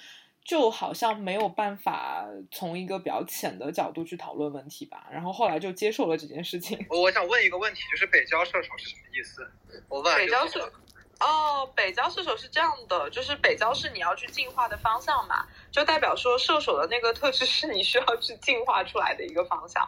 就好像没有办法从一个比较浅的角度去讨论问题吧，然后后来就接受了这件事情。[laughs] 我我想问一个问题，就是北郊射手是什么意思？我问。北郊射哦，北郊射手是这样的，就是北郊是你要去进化的方向嘛，就代表说射手的那个特质是你需要去进化出来的一个方向。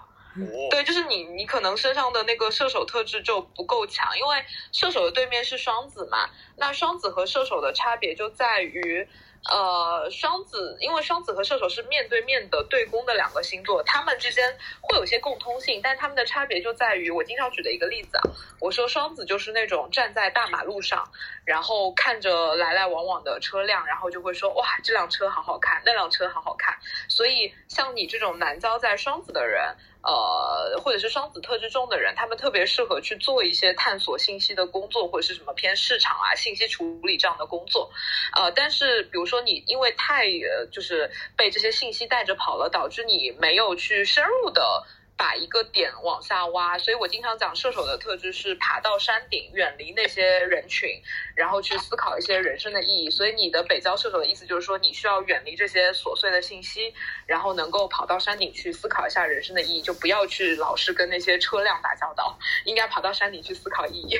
对，就是你你可能身上的那个射手特质就不够强，因为射手的对面是双子嘛，那双子和射手的差别就在于。呃，双子，因为双子和射手是面对面的对攻的两个星座，他们之间会有些共通性，但他们的差别就在于，我经常举的一个例子啊，我说双子就是那种站在大马路上，然后看着来来往往的车辆，然后就会说，哇，这辆车好好看，那辆车好好看，所以像你这种难交在双子的人。呃，或者是双子特质重的人，他们特别适合去做一些探索信息的工作，或者是什么偏市场啊、信息处理这样的工作。呃，但是比如说你因为太就是被这些信息带着跑了，导致你没有去深入的。把一个点往下挖，所以我经常讲射手的特质是爬到山顶，远离那些人群，然后去思考一些人生的意义。所以你的北郊射手的意思就是说，你需要远离这些琐碎的信息，然后能够跑到山顶去思考一下人生的意义，就不要去老是跟那些车辆打交道，应该跑到山顶去思考意义。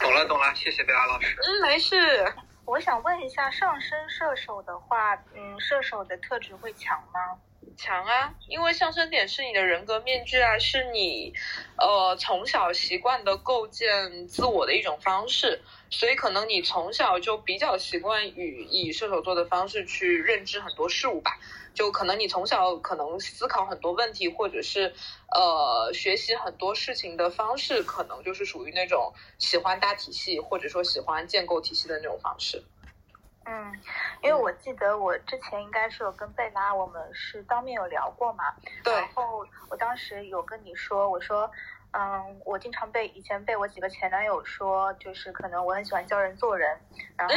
懂了，懂了，谢谢贝拉老师。嗯，没事。我想问一下，上升射手的话，嗯，射手的特质会强吗？强啊，因为上升点是你的人格面具啊，是你，呃，从小习惯的构建自我的一种方式，所以可能你从小就比较习惯于以射手座的方式去认知很多事物吧，就可能你从小可能思考很多问题，或者是呃学习很多事情的方式，可能就是属于那种喜欢搭体系，或者说喜欢建构体系的那种方式。嗯，因为我记得我之前应该是有跟贝拉，我们是当面有聊过嘛。对。然后我当时有跟你说，我说，嗯，我经常被以前被我几个前男友说，就是可能我很喜欢教人做人。然后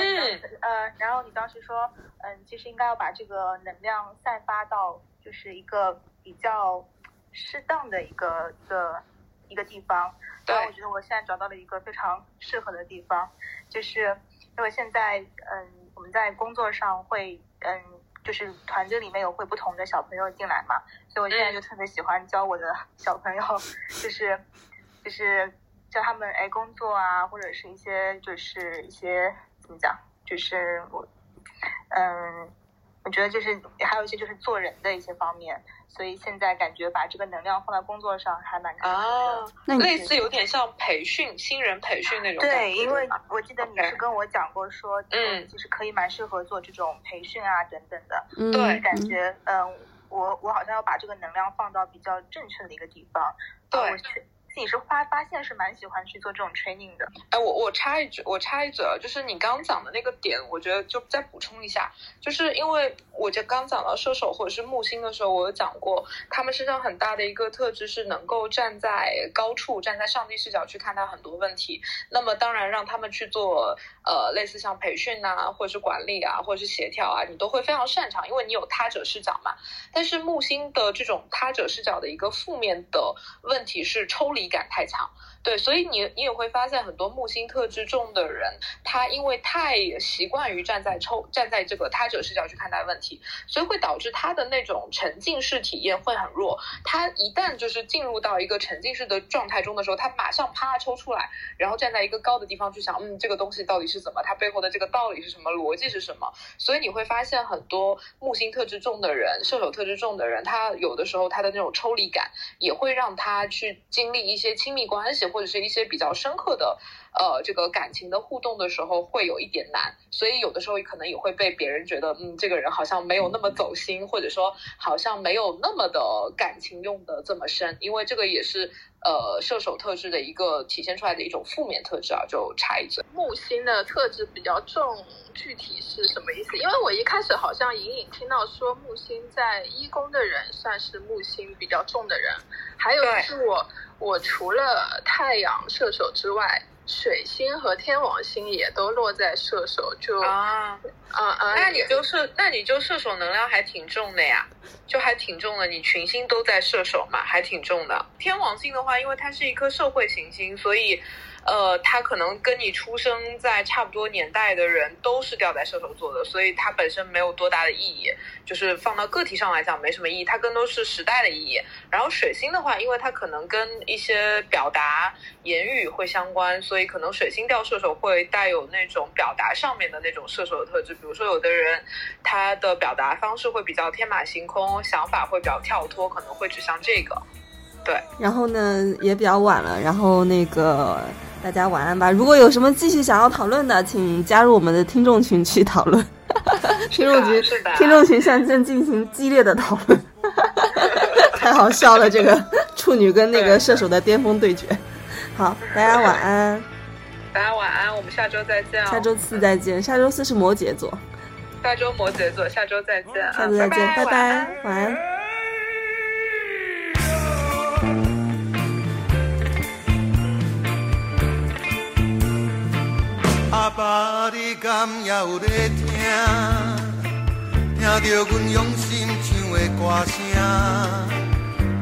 呃，然后你当时说，嗯，其实应该要把这个能量散发到就是一个比较适当的一个一个一个地方。对。我觉得我现在找到了一个非常适合的地方，就是因为现在嗯。我们在工作上会，嗯，就是团队里面有会不同的小朋友进来嘛，所以我现在就特别喜欢教我的 [laughs] 小朋友，就是，就是教他们哎工作啊，或者是一些就是一些怎么讲，就是我，嗯。我觉得就是还有一些就是做人的一些方面，所以现在感觉把这个能量放在工作上还蛮啊，那类似有点像培训新人培训那种。对，因为我记得你是跟我讲过说，嗯，其实可以蛮适合做这种培训啊等等的。对，感觉嗯，我我好像要把这个能量放到比较正确的一个地方。对。自己是发发现是蛮喜欢去做这种 training 的。哎，我我插一句，我插一嘴，就是你刚讲的那个点，我觉得就再补充一下，就是因为我就刚讲到射手或者是木星的时候，我有讲过，他们身上很大的一个特质是能够站在高处，站在上帝视角去看待很多问题。那么当然让他们去做呃类似像培训啊，或者是管理啊，或者是协调啊，你都会非常擅长，因为你有他者视角嘛。但是木星的这种他者视角的一个负面的问题是抽离。感太强，对，所以你你也会发现很多木星特质重的人，他因为太习惯于站在抽站在这个他者视角去看待问题，所以会导致他的那种沉浸式体验会很弱。他一旦就是进入到一个沉浸式的状态中的时候，他马上啪抽出来，然后站在一个高的地方去想，嗯，这个东西到底是怎么，它背后的这个道理是什么，逻辑是什么。所以你会发现很多木星特质重的人，射手特质重的人，他有的时候他的那种抽离感也会让他去经历。一些亲密关系或者是一些比较深刻的，呃，这个感情的互动的时候，会有一点难，所以有的时候可能也会被别人觉得，嗯，这个人好像没有那么走心，或者说好像没有那么的感情用的这么深，因为这个也是呃射手特质的一个体现出来的一种负面特质啊，就插一嘴。木星的特质比较重，具体是什么意思，因为我一开始好像隐隐听到说木星在一宫的人算是木星比较重的人，还有就是我我除了太阳射手之外。水星和天王星也都落在射手，就啊啊啊！那你就是那你就射手能量还挺重的呀，就还挺重的。你群星都在射手嘛，还挺重的。天王星的话，因为它是一颗社会行星，所以。呃，他可能跟你出生在差不多年代的人都是掉在射手座的，所以它本身没有多大的意义，就是放到个体上来讲没什么意义，它更多是时代的意义。然后水星的话，因为它可能跟一些表达言语会相关，所以可能水星掉射手会带有那种表达上面的那种射手的特质，比如说有的人他的表达方式会比较天马行空，想法会比较跳脱，可能会指向这个。对，然后呢也比较晚了，然后那个。大家晚安吧。如果有什么继续想要讨论的，请加入我们的听众群去讨论。[laughs] 听众群，听众群现在正进行激烈的讨论，[laughs] 太好笑了！这个处女跟那个射手的巅峰对决。好，大家晚安。大家晚安，我们下周再见。下周四再见。下周四是摩羯座。下周摩羯座，下周再见。下周再见，拜拜，晚安。阿爸，你敢也有在听？听着阮用心唱的歌声，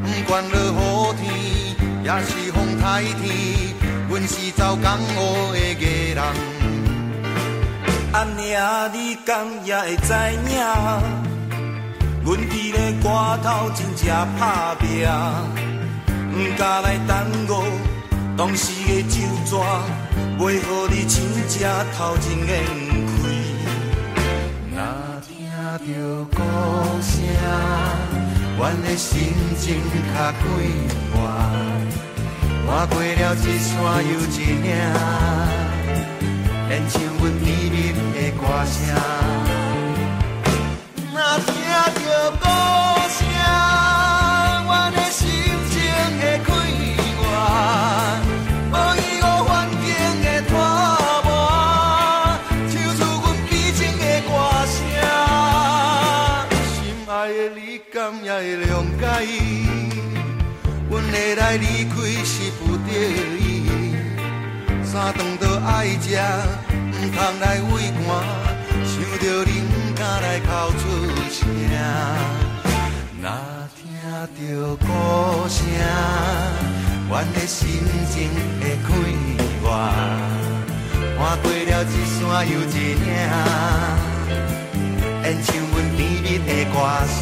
不管落雨天，也是风台天，阮是走江湖的艺人。阿娘，你敢也会知影？阮伫咧歌头真正打拼，不敢来耽误当时的酒庄。为何你真正头前眼开？若听到歌声，阮的心情较快活。跨过了一山又一岭，连唱阮甜蜜的歌声。若听到歌三顿都爱食，唔通来畏寒。想着你唔敢来哭出声。若听到歌声，阮的心情会快活。看过了一山又一岭，演唱阮甜蜜的歌声。